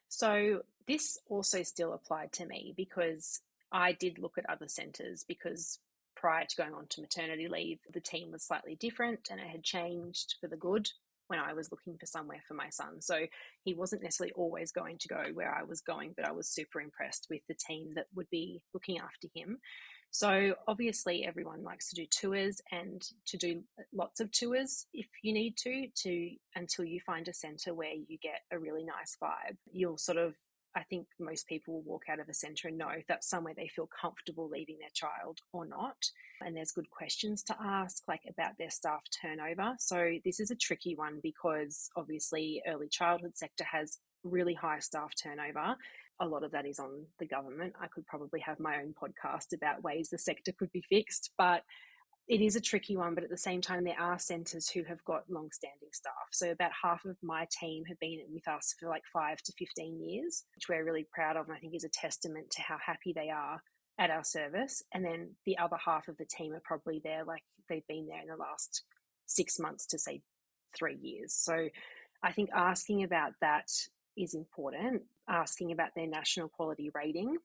So this also still applied to me because I did look at other centres because prior to going on to maternity leave, the team was slightly different and it had changed for the good when I was looking for somewhere for my son. So he wasn't necessarily always going to go where I was going, but I was super impressed with the team that would be looking after him. So obviously everyone likes to do tours and to do lots of tours if you need to to until you find a center where you get a really nice vibe. You'll sort of I think most people will walk out of a center and know if that's somewhere they feel comfortable leaving their child or not. And there's good questions to ask, like about their staff turnover. So this is a tricky one because obviously early childhood sector has really high staff turnover a lot of that is on the government. I could probably have my own podcast about ways the sector could be fixed, but it is a tricky one. But at the same time, there are centres who have got long standing staff. So about half of my team have been with us for like five to 15 years, which we're really proud of and I think is a testament to how happy they are at our service. And then the other half of the team are probably there, like they've been there in the last six months to say three years. So I think asking about that is important. Asking about their national quality rating.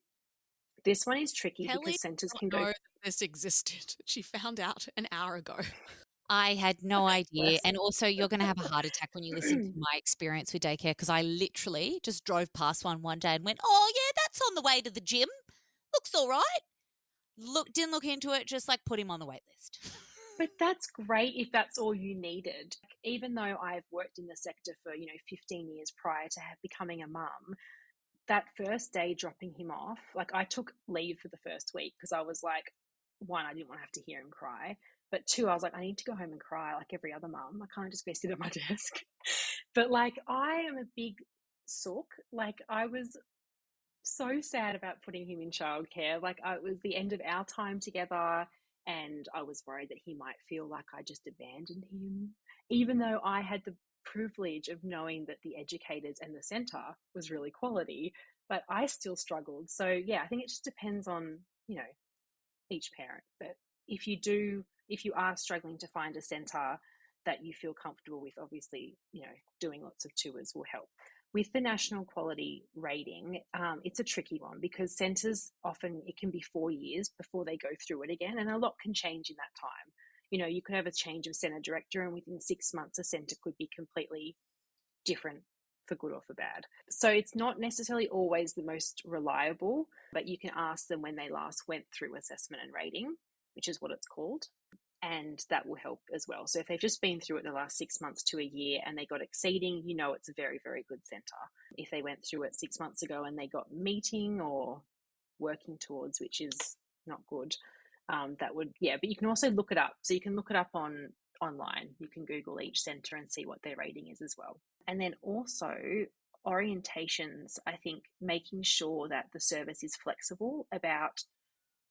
This one is tricky Kelly because centres can not know go. this existed. [LAUGHS] She found out an hour ago. I had [LAUGHS] no idea. And also, [LAUGHS] you're going to have a heart attack when you listen to [CLEARS THROAT] my experience with daycare because I literally just drove past one one day and went, "Oh yeah, that's on the way to the gym. Looks all right." Look, didn't look into it. Just like put him on the wait list. But that's great if that's all you needed. Even though I've worked in the sector for, you know, 15 years prior to have- becoming a mum, that first day dropping him off, like I took leave for the first week because I was like, one, I didn't want to have to hear him cry. But two, I was like, I need to go home and cry like every other mum. I can't just go [LAUGHS] sit at my desk. but like, I am a big sook. Like, I was so sad about putting him in childcare. Like, I, it was the end of our time together and I was worried that he might feel like I just abandoned him, even though I had the privilege of knowing that the educators and the centre was really quality, but I still struggled. So, yeah, I think it just depends on, you know, each parent. But if you do, if you are struggling to find a centre that you feel comfortable with, obviously, you know, doing lots of tours will help. With the national quality rating, um, it's a tricky one because centres often it can be four years before they go through it again, and a lot can change in that time. You know, you could have a change of centre director, and within six months, a centre could be completely different for good or for bad. So it's not necessarily always the most reliable, but you can ask them when they last went through assessment and rating, which is what it's called. And that will help as well. So if they've just been through it the last six months to a year and they got exceeding, you know it's a very, very good centre. If they went through it six months ago and they got meeting or working towards, which is not good, um, that would, yeah, but you can also look it up. So you can look it up on online. You can Google each centre and see what their rating is as well. And then also orientations, I think making sure that the service is flexible about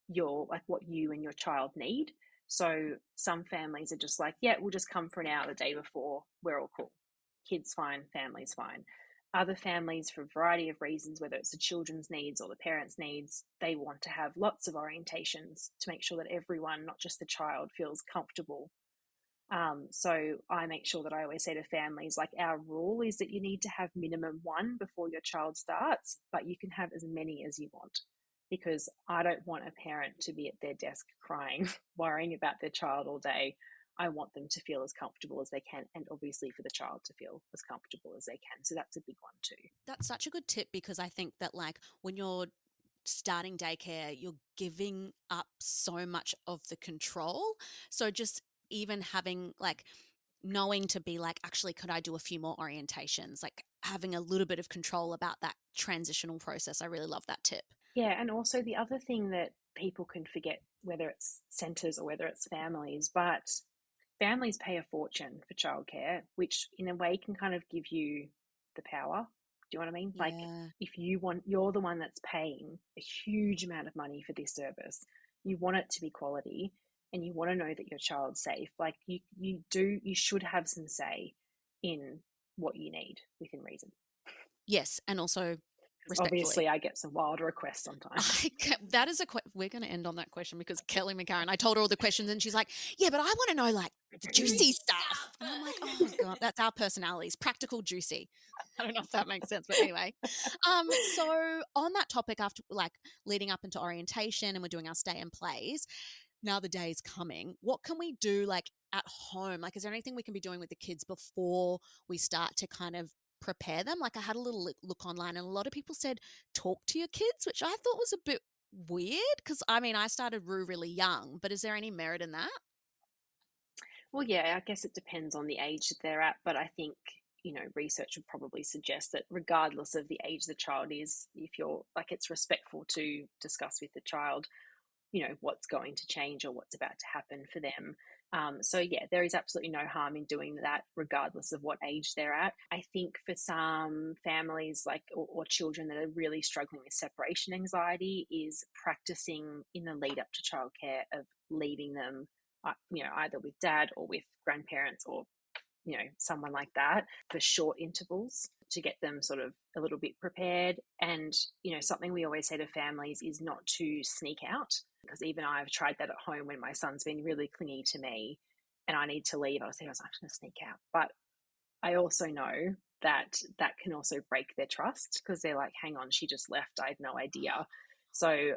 your like what you and your child need. So some families are just like, yeah, we'll just come for an hour the day before. We're all cool. kids fine, families fine. Other families, for a variety of reasons, whether it's the children's needs or the parents' needs, they want to have lots of orientations to make sure that everyone, not just the child, feels comfortable. Um, so I make sure that I always say to families, like our rule is that you need to have minimum one before your child starts, but you can have as many as you want because I don't want a parent to be at their desk crying, [LAUGHS] worrying about their child all day. I want them to feel as comfortable as they can, and obviously for the child to feel as comfortable as they can. So that's a big one too. That's such a good tip because I think that, like, when you're starting daycare, you're giving up so much of the control. So just even having, like, knowing to be like, actually, could I do a few more orientations? Like, having a little bit of control about that transitional process. I really love that tip. Yeah, and also the other thing that people can forget, whether it's centres or whether it's families, but families pay a fortune for childcare, which in a way can kind of give you the power. Do you know what I mean? Like Yeah. if you want, you're the one that's paying a huge amount of money for this service. You want it to be quality, and you want to know that your child's safe. Like you, you do, you should have some say in what you need within reason. Yes. And also obviously, I get some wild requests sometimes. I that is a que- we're going to end on that question because Kelly McCarren, I told her all the questions and she's like, yeah, but I want to know like juicy stuff. And I'm like, oh my god, that's our [LAUGHS] personalities, practical juicy. [LAUGHS] I don't know if that makes sense, but anyway. Um, so on that topic, after like leading up into orientation and we're doing our stay and plays, now the day is coming. What can we do like at home? Like, is there anything we can be doing with the kids before we start to kind of prepare them? Like, I had a little look, look online, and a lot of people said talk to your kids, which I thought was a bit weird because I mean, I started Rue really young, but is there any merit in that? Well, yeah, I guess it depends on the age that they're at, but I think, you know, research would probably suggest that regardless of the age the child is, if you're like it's respectful to discuss with the child, you know, what's going to change or what's about to happen for them. Um, so, yeah, there is absolutely no harm in doing that, regardless of what age they're at. I think for some families, like or, or children that are really struggling with separation anxiety, is practicing in the lead up to childcare of leaving them you know, either with dad or with grandparents or, you know, someone like that for short intervals to get them sort of a little bit prepared. And, you know, something we always say to families is not to sneak out because even I've tried that at home when my son's been really clingy to me and I need to leave. I was saying, I was like, I'm going to sneak out. But I also know that that can also break their trust because they're like, hang on, she just left. I had no idea. So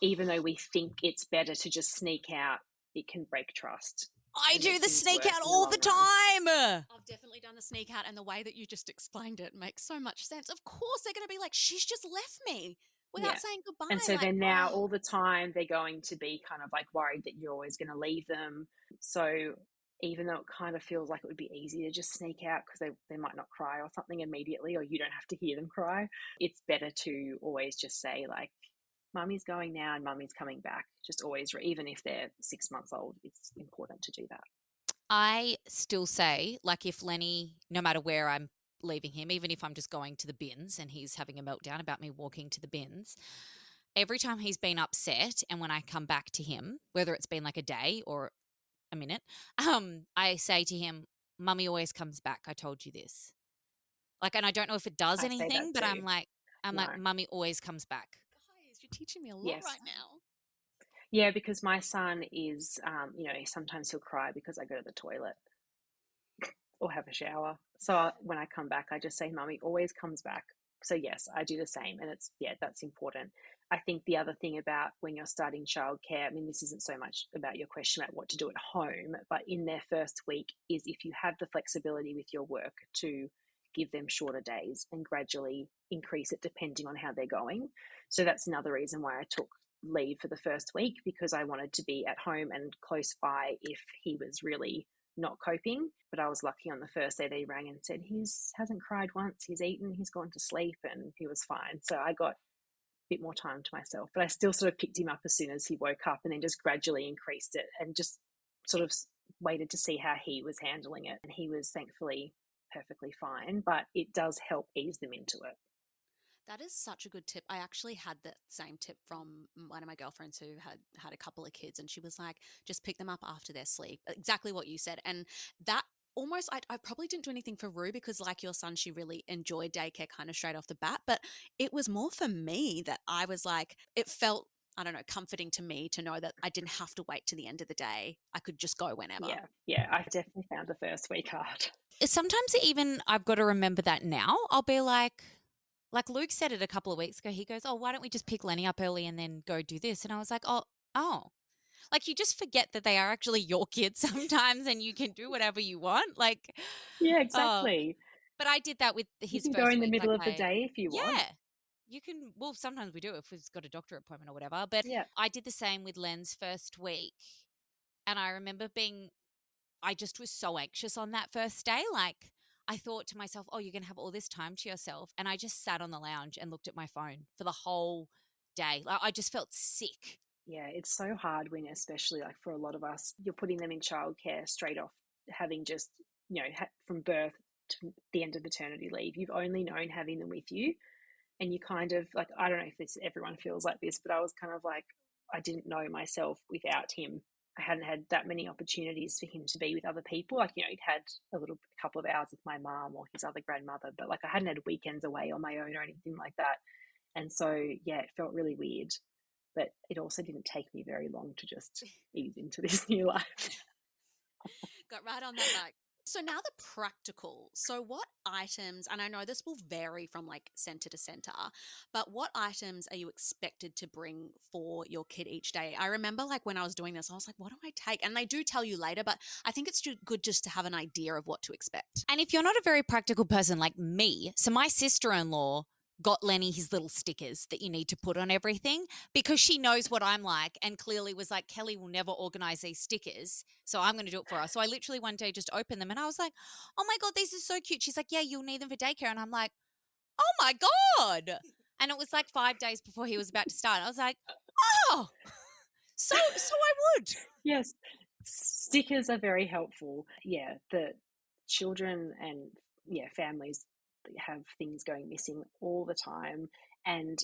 even though we think it's better to just sneak out, it can break trust. I do the sneak out in the all the long time. I've definitely done the sneak out, and the way that you just explained it makes so much sense. Of course, they're going to be like, she's just left me without Yeah. saying goodbye. And so like, then now all the time they're going to be kind of like worried that you're always going to leave them. So even though it kind of feels like it would be easy to just sneak out because they, they might not cry or something immediately or you don't have to hear them cry, it's better to always just say like, mummy's going now and mummy's coming back. Just always, even if they're six months old, it's important to do that. I still say, like, if Lenny, no matter where I'm leaving him, even if I'm just going to the bins and he's having a meltdown about me walking to the bins, every time he's been upset and when I come back to him, whether it's been like a day or a minute, um, I say to him, Mummy always comes back. I told you this. Like, and I don't know if it does I anything, but I'm like, I'm like, Mummy always comes back. Teaching me a lot Yes. right now. Yeah, because my son is, um, you know, sometimes he'll cry because I go to the toilet or have a shower. So I, when I come back, I just say, "Mummy always comes back." So yes, I do the same, and it's yeah, that's important. I think the other thing about when you're starting childcare, I mean, this isn't so much about your question about what to do at home, but in their first week, is if you have the flexibility with your work to give them shorter days and gradually increase it depending on how they're going. So that's another reason why I took leave for the first week because I wanted to be at home and close by if he was really not coping. But I was lucky on the first day they rang and said he's hasn't cried once, he's eaten, he's gone to sleep, and he was fine. So I got a bit more time to myself. But I still sort of picked him up as soon as he woke up and then just gradually increased it and just sort of waited to see how he was handling it. And he was thankfully perfectly fine, but it does help ease them into it. That is such a good tip. I actually had that same tip from one of my girlfriends who had had a couple of kids, and she was like, just pick them up after their sleep. Exactly what you said. And that almost I, I probably didn't do anything for Rue because like your son she really enjoyed daycare kind of straight off the bat but it was more for me that I was like it felt I don't know comforting to me to know that I didn't have to wait to the end of the day I could just go whenever Yeah, yeah. I definitely found the first week hard. sometimes even I've got to remember that now. I'll be like, like Luke said it a couple of weeks ago. He goes, "Oh, why don't we just pick Lenny up early and then go do this?" And I was like, "Oh, oh." Like you just forget that they are actually [LAUGHS] your kids sometimes, and you can do whatever you want. Like, Yeah, oh, exactly. but I did that with you his can first go in the middle like of the day if you want. Yeah, you can. Well, sometimes we do if we've got a doctor appointment or whatever. But Yeah. I did the same with Len's first week. And I remember being, I just was so anxious on that first day. Like, I thought to myself, oh, you're going to have all this time to yourself. And I just sat on the lounge and looked at my phone for the whole day. Like, I just felt sick. Yeah, it's so hard when, especially like for a lot of us, you're putting them in childcare straight off, having just, you know, from birth to the end of maternity leave. You've only known having them with you. And you kind of like, I don't know if this everyone feels like this, but I was kind of like, I didn't know myself without him. I hadn't had that many opportunities for him to be with other people. Like, you know, he'd had a little couple of hours with my mum or his other grandmother, but like I hadn't had weekends away on my own or anything like that. And so, yeah, it felt really weird but it also didn't take me very long to just ease into [LAUGHS] this new life. [LAUGHS] got right on that. So now the practical. So what items, and I know this will vary from like center to center, but what items are you expected to bring for your kid each day? I remember like when I was doing this, I was like, what do I take? And they do tell you later, but I think it's good just to have an idea of what to expect. And if you're not a very practical person like me, so my sister in law got Lenny his little stickers that you need to put on everything because she knows what I'm like and clearly was like, Kelly will never organize these stickers. So I'm going to do it for her. So I literally one day just opened them and I was like, oh my God, these are so cute. She's like, yeah, you'll need them for daycare. And I'm like, oh my God. And it was like five days before he was about to start. I was like, oh, [LAUGHS] so, so I would. Yes, stickers are very helpful. Yeah, the children and yeah, families have things going missing all the time. And,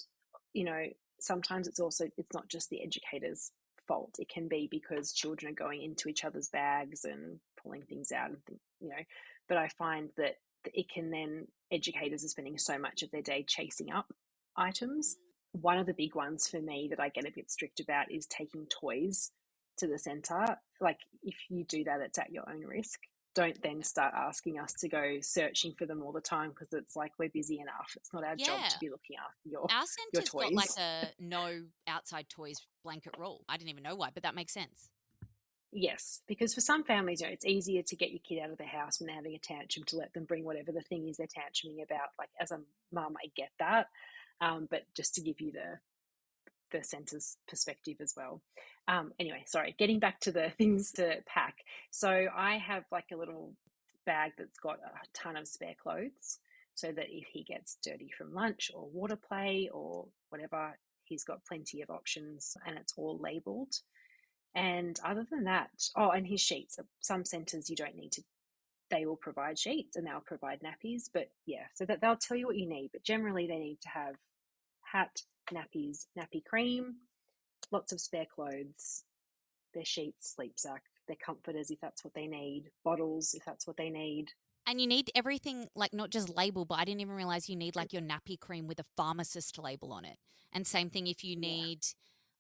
you know, sometimes it's also, it's not just the educator's fault. It can be because children are going into each other's bags and pulling things out and, you know, but I find that it can then, educators are spending so much of their day chasing up items. Mm. One of the big ones for me that I get a bit strict about is taking toys to the centre. Like, if you do that, it's at your own risk. Don't then start asking us to go searching for them all the time because it's like we're busy enough. It's not our job to be looking after your. Our center's got like a no outside toys blanket rule. I didn't even know why, but that makes sense. Yes, because for some families, you know, it's easier to get your kid out of the house when they're having a tantrum to let them bring whatever the thing is they're tantruming about. Like as a mum, I get that, um, but just to give you the the centre's perspective as well. Um, anyway, sorry, getting back to the [LAUGHS] things to pack. So I have like a little bag that's got a ton of spare clothes, so that if he gets dirty from lunch or water play or whatever, he's got plenty of options, and it's all labelled. And other than that, oh, and his sheets. Some centres you don't need to, they will provide sheets and they'll provide nappies. But yeah, so that they'll tell you what you need. But generally, they need to have hat, nappies, nappy cream, lots of spare clothes, their sheets, sleep sack, their comforters if that's what they need, bottles if that's what they need. And you need everything, like not just label, but I didn't even realize you need like your nappy cream with a pharmacist label on it. And same thing if you Yeah. need,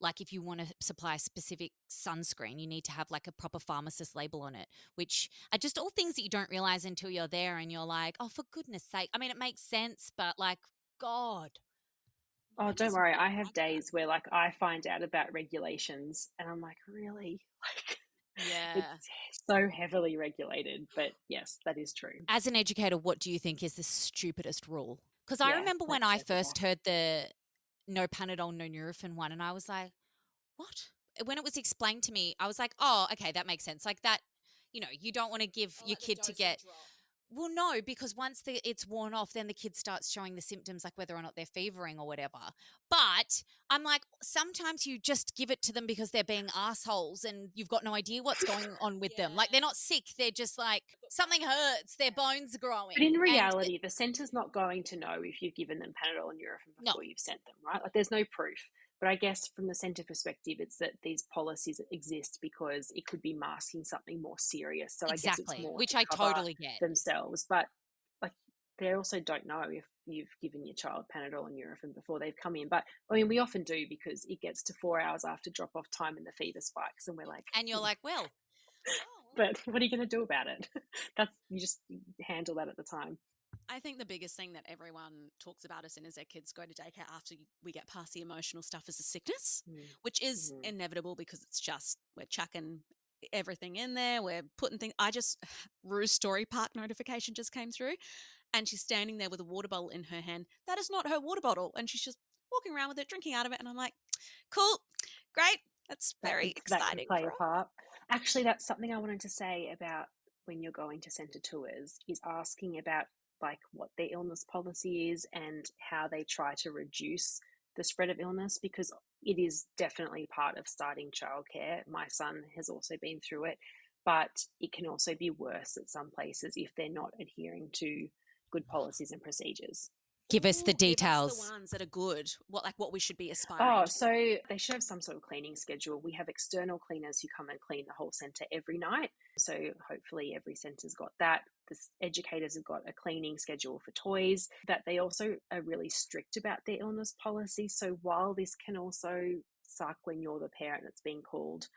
like if you want to supply a specific sunscreen, you need to have like a proper pharmacist label on it, which are just all things that you don't realize until you're there and you're like, oh, for goodness sake. I mean, it makes sense, but like, God. Oh, don't worry. I have days where like I find out about regulations and I'm like, really? [LAUGHS] Like Yeah. it's so heavily regulated. But yes, that is true. As an educator, what do you think is the stupidest rule? Because I Yeah, remember when I first heard the no Panadol, no Nurofen one, and I was like, what? When it was explained to me, I was like, oh, okay, that makes sense. Like that, you know, you don't want to give your kid to get. Well, no, because once the, it's worn off, then the kid starts showing the symptoms, like whether or not they're fevering or whatever. But I'm like, sometimes you just give it to them because they're being assholes and you've got no idea what's going [LAUGHS] on with them. Like they're not sick, they're just like something hurts, their bones are growing. But in and- reality, the centre's not going to know if you've given them Panadol and Nurofen No. before you've sent them, right? Like there's no proof. But I guess from the centre perspective, it's that these policies exist because it could be masking something more serious. So I guess exactly, it's more which to I totally get. themselves. But like they also don't know if you've given your child Panadol and Nurofen before they've come in. But I mean, we often do because it gets to four hours after drop off time and the fever spikes, and we're like, And you're "Hmm, like, well, but what are you going to do about it? [LAUGHS] That's you just handle that at the time. I think the biggest thing that everyone talks about as soon as their kids go to daycare after we get past the emotional stuff is the sickness, Mm. which is Mhm. inevitable because it's just we're chucking everything in there. We're putting things. I just [SIGHS] Rue's Storypark notification just came through, and she's standing there with a water bottle in her hand. That is not her water bottle, and she's just walking around with it, drinking out of it. And I'm like, cool, great. That's very that exciting. play a part. Actually, that's something I wanted to say about when you're going to centre tours is asking about like what their illness policy is and how they try to reduce the spread of illness because it is definitely part of starting childcare. My son has also been through it, but it can also be worse at some places if they're not adhering to good policies and procedures. Give us the Ooh, give us details. the ones that are good. What like what we should be oh, aspiring. Oh, to. so they should have some sort of cleaning schedule. We have external cleaners who come and clean the whole centre every night. So hopefully every centre's got that. The educators have got a cleaning schedule for toys. That they also are really strict about their illness policy. So while this can also suck when you're the parent that's being called,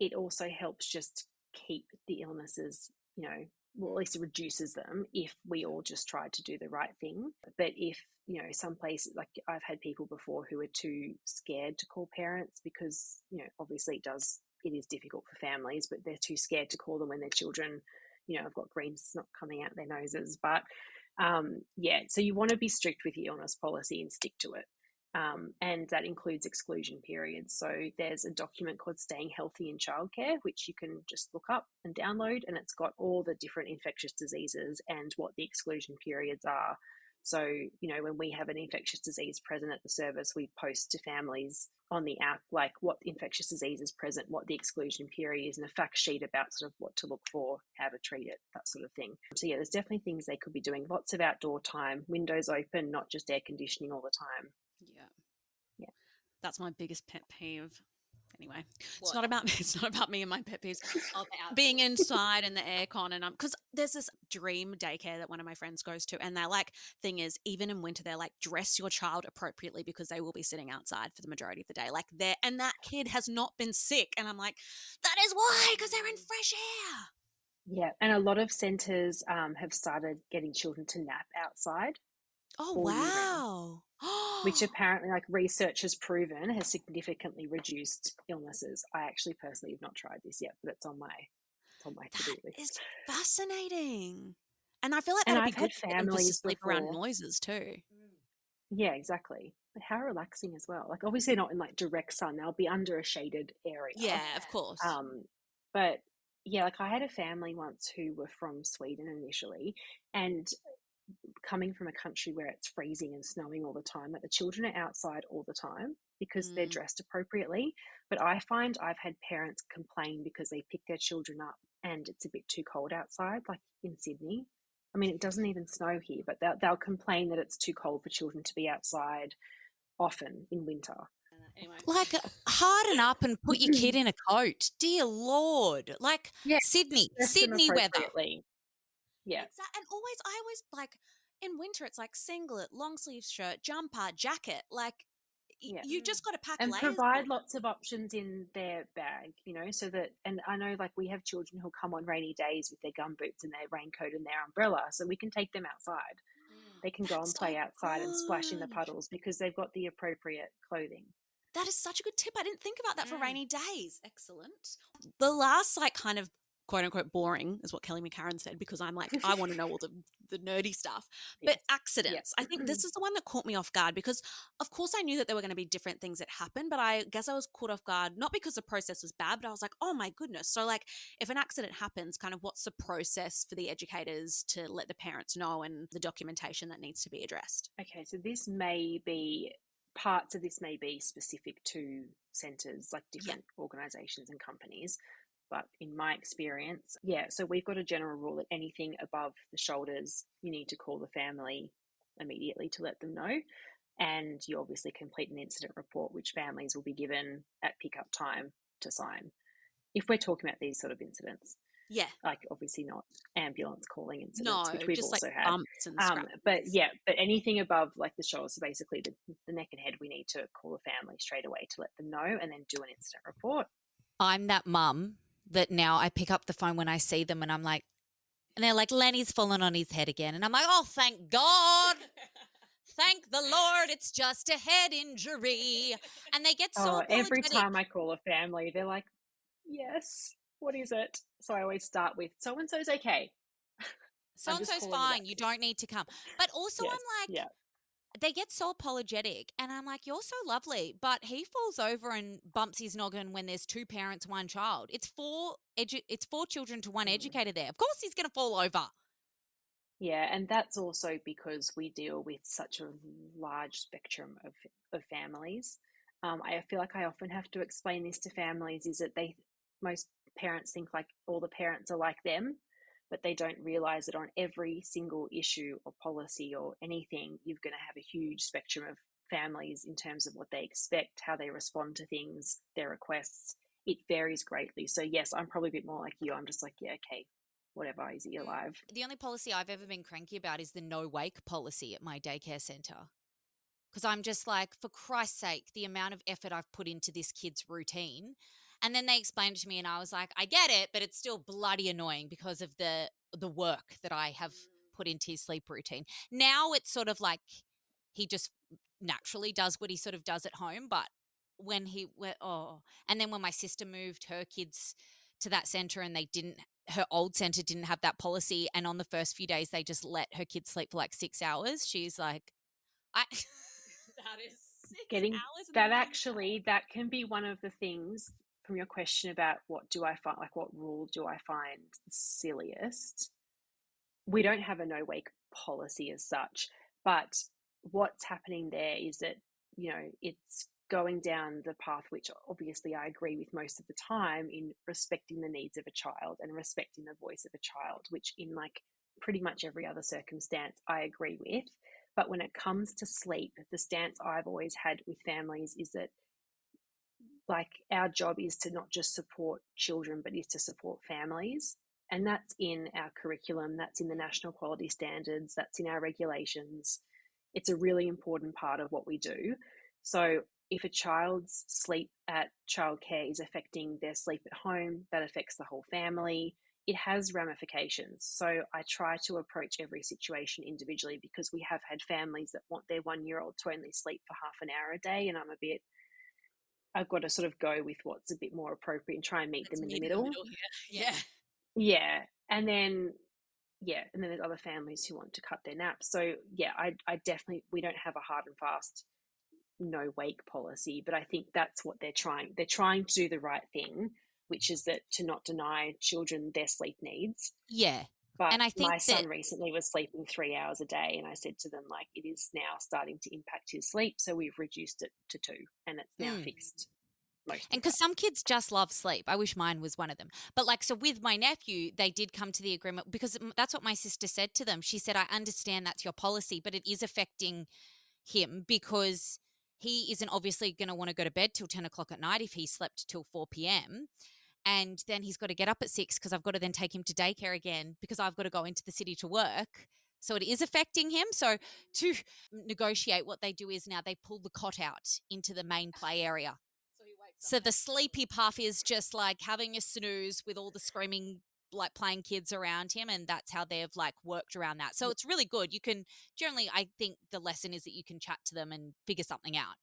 it also helps just keep the illnesses, you know, well, at least it reduces them if we all just tried to do the right thing. But if, you know, some places, like I've had people before who are too scared to call parents because, you know, obviously it does, it is difficult for families, but they're too scared to call them when their children, you know, have got green snot coming out their noses. But um, yeah, so you want to be strict with your illness policy and stick to it. Um, and that includes exclusion periods. So there's a document called Staying Healthy in Childcare, which you can just look up and download, and it's got all the different infectious diseases and what the exclusion periods are. So, you know, when we have an infectious disease present at the service, we post to families on the app like what infectious disease is present, what the exclusion period is, and a fact sheet about sort of what to look for, how to treat it, that sort of thing. So, yeah, there's definitely things they could be doing. Lots of outdoor time, windows open, not just air conditioning all the time. That's my biggest pet peeve. Anyway, it's not about me. [LAUGHS] it's not about me and my pet peeves. [LAUGHS] Being inside in the aircon and I'm because there's this dream daycare that one of my friends goes to and they're like thing is even in winter they're like dress your child appropriately because they will be sitting outside for the majority of the day like they're and that kid has not been sick and I'm like that is why because they're in fresh air. Yeah, and a lot of centres um, have started getting children to nap outside, Oh All year round. wow. which [GASPS] apparently, like research has proven, has significantly reduced illnesses. I actually personally have not tried this yet, but it's on my it's on my to do list. is fascinating. And I feel like that'd be I've good for them to sleep around noises too. Yeah, exactly. But how relaxing as well. Like obviously not in like direct sun; they'll be under a shaded area. Yeah, of course. Um, but yeah, like I had a family once who were from Sweden initially, and coming from a country where it's freezing and snowing all the time, like the children are outside all the time because they're Mm. dressed appropriately. But I find I've had parents complain because they pick their children up and it's a bit too cold outside, like in Sydney. I mean, it doesn't even snow here, but they'll, they'll complain that it's too cold for children to be outside often in winter. anyway. Like, harden up and put your kid [LAUGHS] in a coat. Dear Lord. Like, Yeah, Sydney, Sydney weather. Yeah. And always, I always like in winter, it's like singlet, long sleeve shirt, jumper, jacket. Like Yeah. you just got to pack and layers. provide lots of options in their bag, you know, so that, and I know like we have children who'll come on rainy days with their gum boots and their raincoat and their umbrella, so we can take them outside. They can go and That's so play outside and splash in the puddles because they've got the appropriate clothing. That is such a good tip. I didn't think about that for Mm. rainy days. Excellent. The last, like, kind of quote unquote boring is what Kelly McCarren said because I'm like, I want to know all the, the nerdy stuff. [LAUGHS] But Yes. accidents, I think this mm-hmm. is the one that caught me off guard because, of course, I knew that there were going to be different things that happened, but I guess I was caught off guard, not because the process was bad, but I was like, oh my goodness. So, like, if an accident happens, kind of what's the process for the educators to let the parents know and the documentation that needs to be addressed? Okay, so this may be parts of this may be specific to centres like different organisations and companies. But in my experience, yeah, so we've got a general rule that anything above the shoulders, you need to call the family immediately to let them know. and you obviously complete an incident report, which families will be given at pickup time to sign. If we're talking about these sort of incidents, Yeah. like obviously not ambulance calling incidents, No, which we've just also like had. bumps and Um, but yeah, but anything above like the shoulders, so basically the, the neck and head, we need to call the family straight away to let them know and then do an incident report. I'm that mum that now I pick up the phone when I see them and I'm like, and they're like, Lenny's fallen on his head again. And I'm like, oh, thank God. Thank the Lord, it's just a head injury. And they get so oh, every time I call a family, they're like, "Yes, what is it?" So I always start with, "So and so's okay." So and so's fine. You don't need to come. But also, Yes, I'm like, yeah. They get so apologetic. And I'm like, you're so lovely. But he falls over and bumps his noggin when there's two parents, one child. It's four, edu- it's four children to one Mm. educator there. Of course he's going to fall over. Yeah, and that's also because we deal with such a large spectrum of of families. Um, I feel like I often have to explain this to families is that they most parents think like all the parents are like them, but they don't realize that on every single issue or policy or anything, you're going to have a huge spectrum of families in terms of what they expect, how they respond to things, their requests. It varies greatly. So yes, I'm probably a bit more like you. I'm just like, yeah, okay, whatever, is he Mm. alive? The only policy I've ever been cranky about is the no wake policy at my daycare center. Because I'm just like, for Christ's sake, the amount of effort I've put into this kid's routine. And then they explained it to me, and I was like, I get it, but it's still bloody annoying because of the the work that I have mm. put into his sleep routine. Now it's sort of like he just naturally does what he sort of does at home, but when he went, oh, and then when my sister moved her kids to that center and they didn't her old center didn't have that policy and on the first few days they just let her kids sleep for like six hours she's like i [LAUGHS] that is Getting hours in the that actually that can be one of the things from your question about what do I find like what rule do I find the silliest. We don't have a no wake policy as such, but what's happening there is that you know it's going down the path which obviously I agree with most of the time in respecting the needs of a child and respecting the voice of a child, which in like pretty much every other circumstance I agree with. But when it comes to sleep, the stance I've always had with families is that like our job is to not just support children, but is to support families. And that's in our curriculum, that's in the national quality standards, that's in our regulations. It's a really important part of what we do. So if a child's sleep at childcare is affecting their sleep at home, that affects the whole family. It has ramifications. So I try to approach every situation individually because we have had families that want their one year old to only sleep for half an hour a day. And I'm a bit, I've got to sort of go with what's a bit more appropriate and try and meet Let's them in the middle. yeah. yeah. Yeah. And then, yeah. And then there's other families who want to cut their naps. So, yeah, I, I definitely, we don't have a hard and fast no wake policy, but I think that's what they're trying. They're trying to do the right thing, which is that to not deny children their sleep needs. yeah But And I think my son that- recently was sleeping three hours a day, and I said to them, like, it is now starting to impact his sleep. So we've reduced it to two, and it's now Mm. fixed. Most and because some kids just love sleep i wish mine was one of them but like so with my nephew they did come to the agreement because that's what my sister said to them she said i understand that's your policy but it is affecting him because he isn't obviously going to want to go to bed till 10 o'clock at night if he slept till 4 p.m and then he's got to get up at 6 because i've got to then take him to daycare again because i've got to go into the city to work so it is affecting him so to negotiate what they do is now they pull the cot out into the main play area so the sleepy puff is just like having a snooze with all the screaming, like playing kids around him, and that's how they've like worked around that. So it's really good. You can generally, I think the lesson is that you can chat to them and figure something out.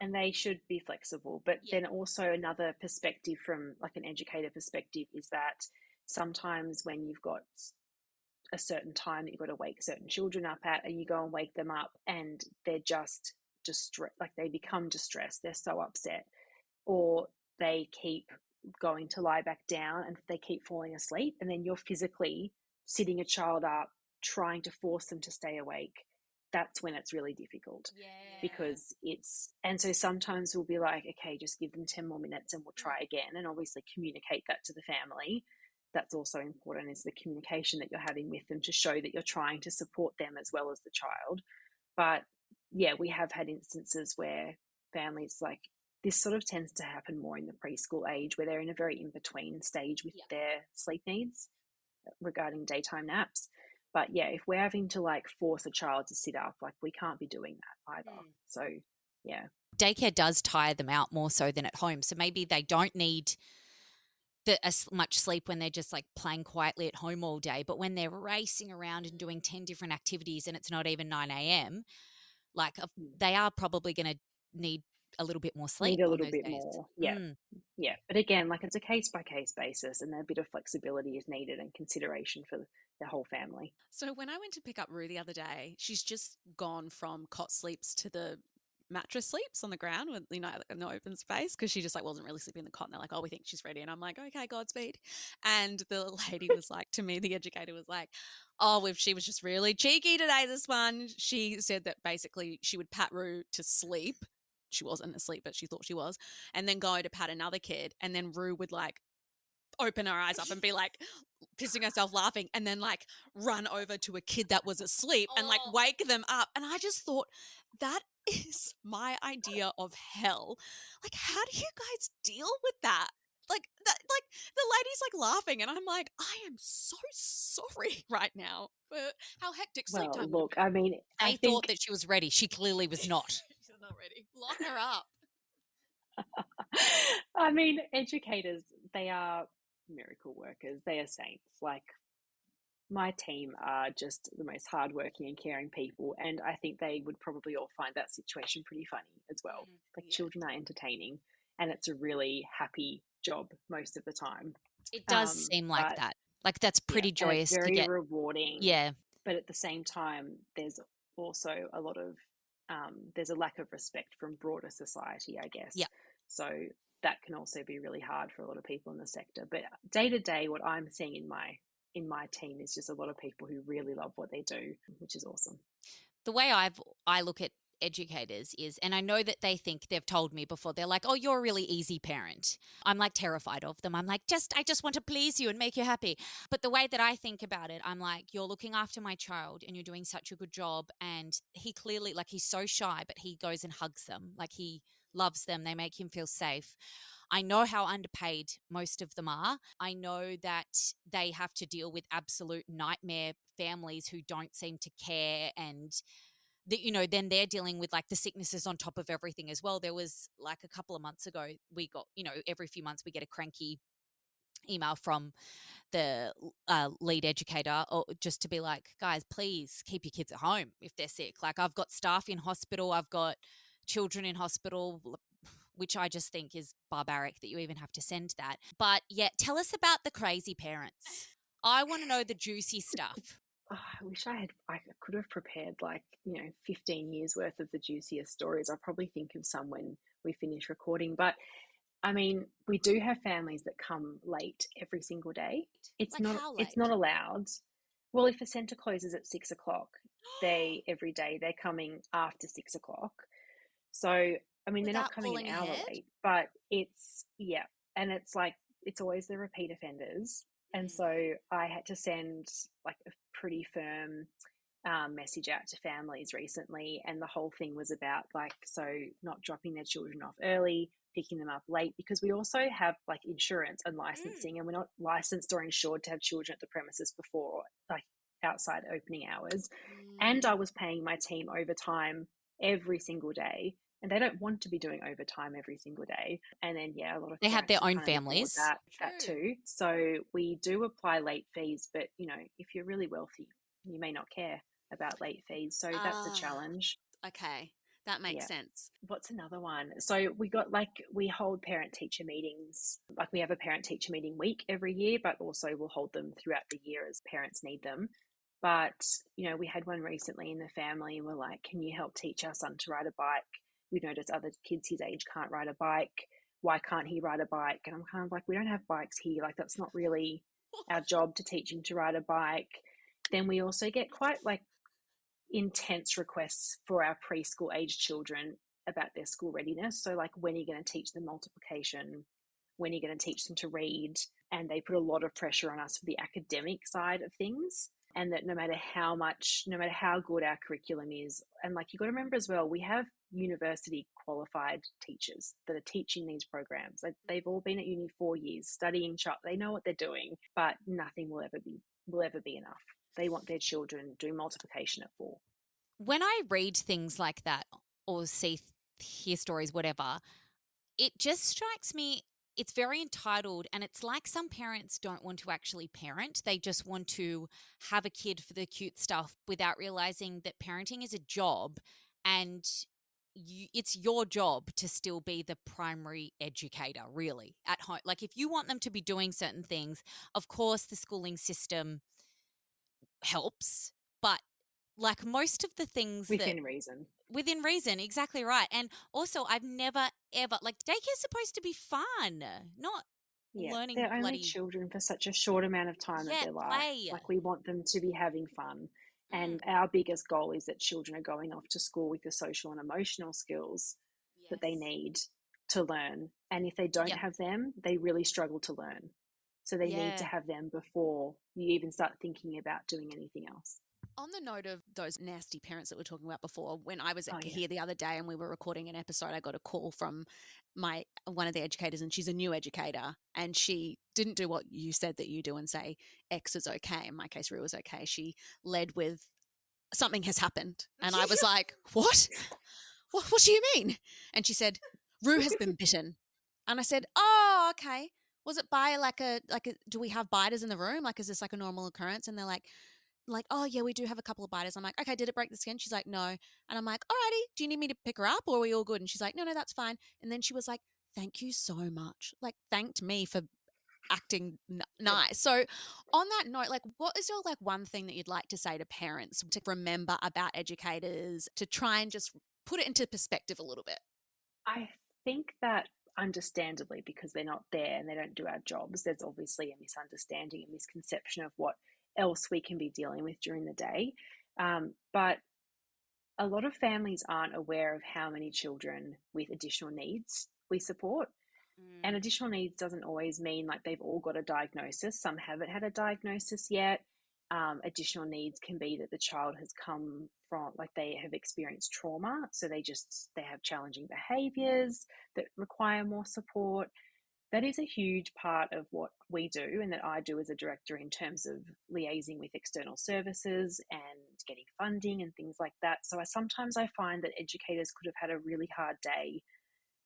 And they should be flexible. But Yeah. then also another perspective from like an educator perspective is that sometimes when you've got a certain time that you've got to wake certain children up at, and you go and wake them up, and they're just distressed, like they become distressed, they're so upset, or they keep going to lie back down and they keep falling asleep, and then you're physically sitting a child up, trying to force them to stay awake. That's when it's really difficult Yeah. because it's and so sometimes we'll be like okay just give them 10 more minutes and we'll try again and obviously communicate that to the family that's also important is the communication that you're having with them to show that you're trying to support them as well as the child but yeah, we have had instances where families like this sort of tends to happen more in the preschool age where they're in a very in between stage with Yeah. their sleep needs uh, regarding daytime naps. But yeah, if we're having to like force a child to sit up, like we can't be doing that either. Mm. So yeah, daycare does tire them out more so than at home. So maybe they don't need the, as much sleep when they're just like playing quietly at home all day. But when they're racing around and doing 10 different activities and it's not even 9 a.m., like uh, Mm. they are probably going to need a little bit more sleep. need a little bit days. more. Yeah, Mm. yeah. But again, like it's a case by case basis, and a bit of flexibility is needed and consideration for the whole family. So when I went to pick up Rue the other day, she's just gone from cot sleeps to the mattress sleeps on the ground with you know in the open space because she just like wasn't really sleeping in the cot and they're like oh we think she's ready and i'm like okay godspeed and the [LAUGHS] lady was like to me the educator was like oh if she was just really cheeky today this one she said that basically she would pat rue to sleep she wasn't asleep but she thought she was and then go to pat another kid and then rue would like open her eyes up and be [LAUGHS] like pissing herself laughing and then like run over to a kid that was asleep and like Oh. wake them up and i just thought that [LAUGHS] is my idea of hell like how do you guys deal with that like that like the lady's like laughing and i'm like i am so sorry [LAUGHS] right now for how hectic sleep Well, time look, I mean, They I thought that she was ready. She clearly was not. Not lock her up [LAUGHS] I mean, educators, they are miracle workers. They are saints. Like, my team are just the most hardworking and caring people. And I think they would probably all find that situation pretty funny as well. Mm, Like, yeah. children are entertaining, and it's a really happy job most of the time. It does Um, seem like but- that. Like that's pretty it's joyous to very get. rewarding. Yeah. but at the same time, there's also a lot of um, there's a lack of respect from broader society, I guess. Yeah. So that can also be really hard for a lot of people in the sector. But day to day, what I'm seeing in my in my team is just a lot of people who really love what they do, which is awesome. the way I've I look at educators is and I know that they think they've told me before they're like oh you're a really easy parent. I'm like terrified of them. I'm like just I just want to please you and make you happy. But the way that I think about it I'm like you're looking after my child and you're doing such a good job and he clearly like he's so shy but he goes and hugs them. Like he loves them. They make him feel safe. I know how underpaid most of them are. I know that they have to deal with absolute nightmare families who don't seem to care and that you know then they're dealing with like the sicknesses on top of everything as well. There was like a couple of months ago we got you know every few months we get a cranky email from the uh, lead educator or just to be like guys please keep your kids at home if they're sick. Like i've got staff in hospital i've got children in hospital which i just think is barbaric that you even have to send that. But yeah tell us about the crazy parents. I want to know the juicy stuff Oh, I wish I had. I could have prepared like you know 15 years worth of the juiciest stories. I'll probably think of some when we finish recording. But I mean, we do have families that come late every single day. It's Like not. It's not allowed. Well, if a centre closes at six o'clock, they [GASPS] every day they're coming after six o'clock. So I mean, they're not coming an hour ahead? late, but it's yeah, and it's like it's always the repeat offenders. And Mm. so I had to send like a pretty firm um, message out to families recently, and the whole thing was about like so not dropping their children off early, picking them up late, because we also have like insurance and licensing, and we're not licensed or insured to have children at the premises before like outside opening hours. And I was paying my team overtime every single day. And they don't want to be doing overtime every single day. And then, yeah, a lot of They have their own families. That, that too. So we do apply late fees, but you know, if you're really wealthy, you may not care about late fees. So that's Ah. a challenge. okay that makes Yeah. sense What's another one? So we got like we hold parent teacher meetings. Like we have a parent teacher meeting week every year, but also we'll hold them throughout the year as parents need them. But you know, we had one recently in the family, and we're like, "Can you help teach our son to ride a bike?" We notice other kids his age can't ride a bike. Why can't he ride a bike? And I'm kind of like, we don't have bikes here. Like that's not really our [LAUGHS] job to teach him to ride a bike. Then we also get quite like intense requests for our preschool age children about their school readiness. So, like, when are you going to teach them multiplication? When are you going to teach them to read? And they put a lot of pressure on us for the academic side of things. And that no matter how much, no matter how good our curriculum is, and like you got to remember as well, we have university qualified teachers that are teaching these programs. Like they've all been at uni four years studying chart. They know what they're doing, but nothing will ever be will ever be enough. They want their children doing multiplication at four. When I read things like that or see hear stories, whatever, it just strikes me it's very entitled and it's like some parents don't want to actually parent they just want to have a kid for the cute stuff without realizing that parenting is a job and you, it's your job to still be the primary educator really at home. Like if you want them to be doing certain things of course the schooling system helps but like most of the things within that, reason within reason exactly right and also i've never ever like daycare's supposed to be fun not yeah, learning they're only bloody children for such a short amount of time Yeah, of their life. play. Like we want them to be having fun. Mm. And our biggest goal is that children are going off to school with the social and emotional skills that they need to learn. And if they don't Yep. have them, they really struggle to learn. So they need to have them before you even start thinking about doing anything else. On the note of those nasty parents that we are talking about before, when I was Oh, yeah. here the other day and we were recording an episode, I got a call from my one of the educators, and she's a new educator, and she didn't do what you said that you do and say X is okay. In my case, Rue is okay. She led with something has happened, and I was like, [LAUGHS] what? What? What do you mean? And she said, Rue has been bitten, and I said, oh, okay. Was it by like a like a? Do we have biters in the room? Like, is this like a normal occurrence? And they're like like, oh yeah, we do have a couple of biters. I'm like, okay, did it break the skin? She's like, no. And I'm like, alrighty, do you need me to pick her up or are we all good? And she's like, no, no, that's fine. And then she was like, thank you so much. Like, thanked me for acting n- nice. So, on that note, like, what is your like one thing that you'd like to say to parents to remember about educators to try and just put it into perspective a little bit? I think that understandably, because they're not there and they don't do our jobs, there's obviously a misunderstanding, a misconception of what else we can be dealing with during the day. Um, but a lot of families aren't aware of how many children with additional needs we support. And additional needs doesn't always mean like they've all got a diagnosis. Some haven't had a diagnosis yet. Um, additional needs can be that the child has come from like they have experienced trauma, so they just they have challenging behaviors that require more support. That is a huge part of what we do and that I do as a director in terms of liaising with external services and getting funding and things like that. So I sometimes I find that educators could have had a really hard day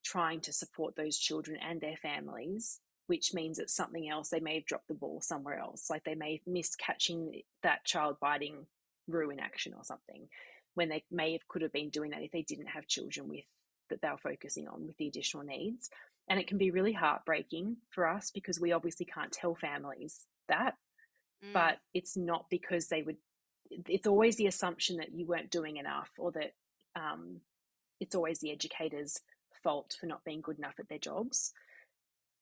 trying to support those children and their families, which means it's something else. They may have dropped the ball somewhere else. Like they may have missed catching that child biting Rue in action or something when they may have could have been doing that if they didn't have children with that they were focusing on with the additional needs. And it can be really heartbreaking for us because we obviously can't tell families that, Mm. but it's not because they would, it's always the assumption that you weren't doing enough or that um, it's always the educator's fault for not being good enough at their jobs.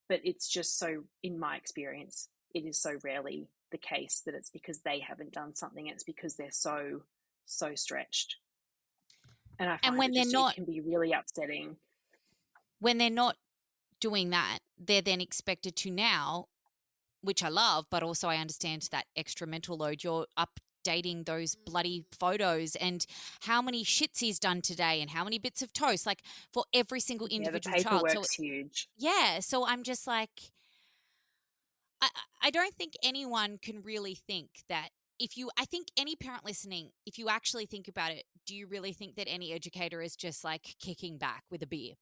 But it's just so, in my experience, it is so rarely the case that it's because they haven't done something. It's because they're so, so stretched. And I find when they're not- it can be really upsetting. when they're not doing that, they're then expected to now, which I love, but also I understand that extra mental load. You're updating those bloody mm. photos and how many shits he's done today and how many bits of toast, like for every single Yeah, the individual child. So huge. yeah, so I'm just like, I- I don't think anyone can really think that if you, I think any parent listening, if you actually think about it, do you really think that any educator is just like kicking back with a beer?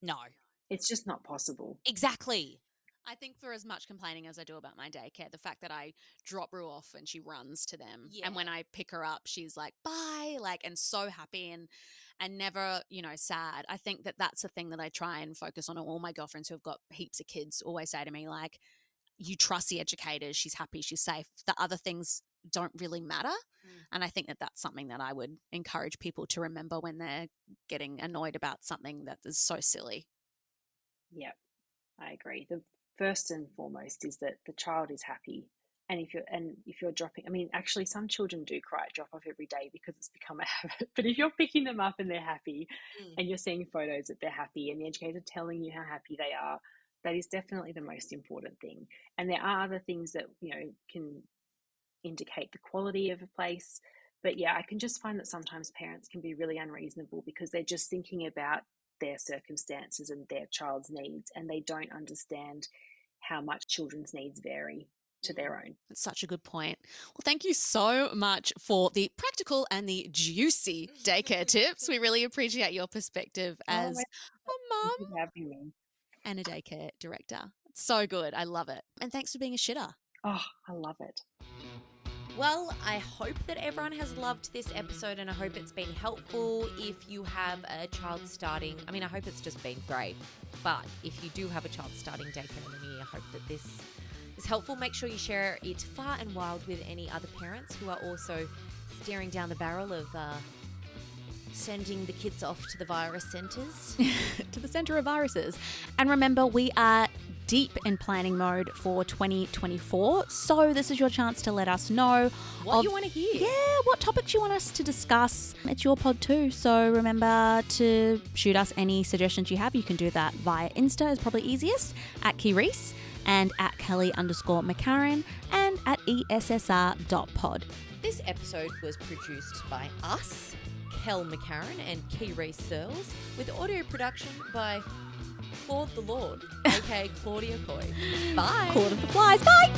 No, It's just not possible. exactly. I think for as much complaining as I do about my daycare, the fact that I drop Rue off and she runs to them, and when I pick her up, she's like bye, like and so happy and and never you know sad. I think that that's the thing that I try and focus on. All my girlfriends who've got heaps of kids always say to me like, "You trust the educators. She's happy. She's safe. The other things don't really matter." Mm. And I think that that's something that I would encourage people to remember when they're getting annoyed about something that is so silly. Yep, I agree. The first and foremost is that the child is happy. And if you're and if you're dropping, I mean, actually, some children do cry at drop off every day because it's become a [LAUGHS] habit. But if you're picking them up and they're happy, Mm. and you're seeing photos that they're happy, and the educator telling you how happy they are, that is definitely the most important thing. And there are other things that you know can indicate the quality of a place. But yeah, I can just find that sometimes parents can be really unreasonable because they're just thinking about their circumstances and their child's needs, and they don't understand how much children's needs vary to mm, their own. That's such a good point. Well, thank you so much for the practical and the juicy daycare [LAUGHS] tips. We really appreciate your perspective oh, as my- a mum Thank you for having me. and a daycare director. It's so good. I love it. And thanks for being a shitter. Oh, I love it. Well, I hope that everyone has loved this episode and I hope it's been helpful. If you have a child starting, I mean, I hope it's just been great. But if you do have a child starting daycare in the new year, I hope that this is helpful. Make sure you share it far and wide with any other parents who are also staring down the barrel of uh, sending the kids off to the virus centres. [LAUGHS] to the center of viruses. And remember, we are deep in planning mode for 2024. So this is your chance to let us know what of- you want to hear? yeah, what topics you want us to discuss. It's your pod too. So remember to shoot us any suggestions you have. You can do that via Insta is probably easiest at Kee Reece and at Kelly underscore McCarren and at ESSR.pod. This episode was produced by us, Kel McCarren and Kee Reece Searles, with audio production by Claude the Lord, [LAUGHS] aka Claudia Coy. Bye. Court of the Flies. Bye!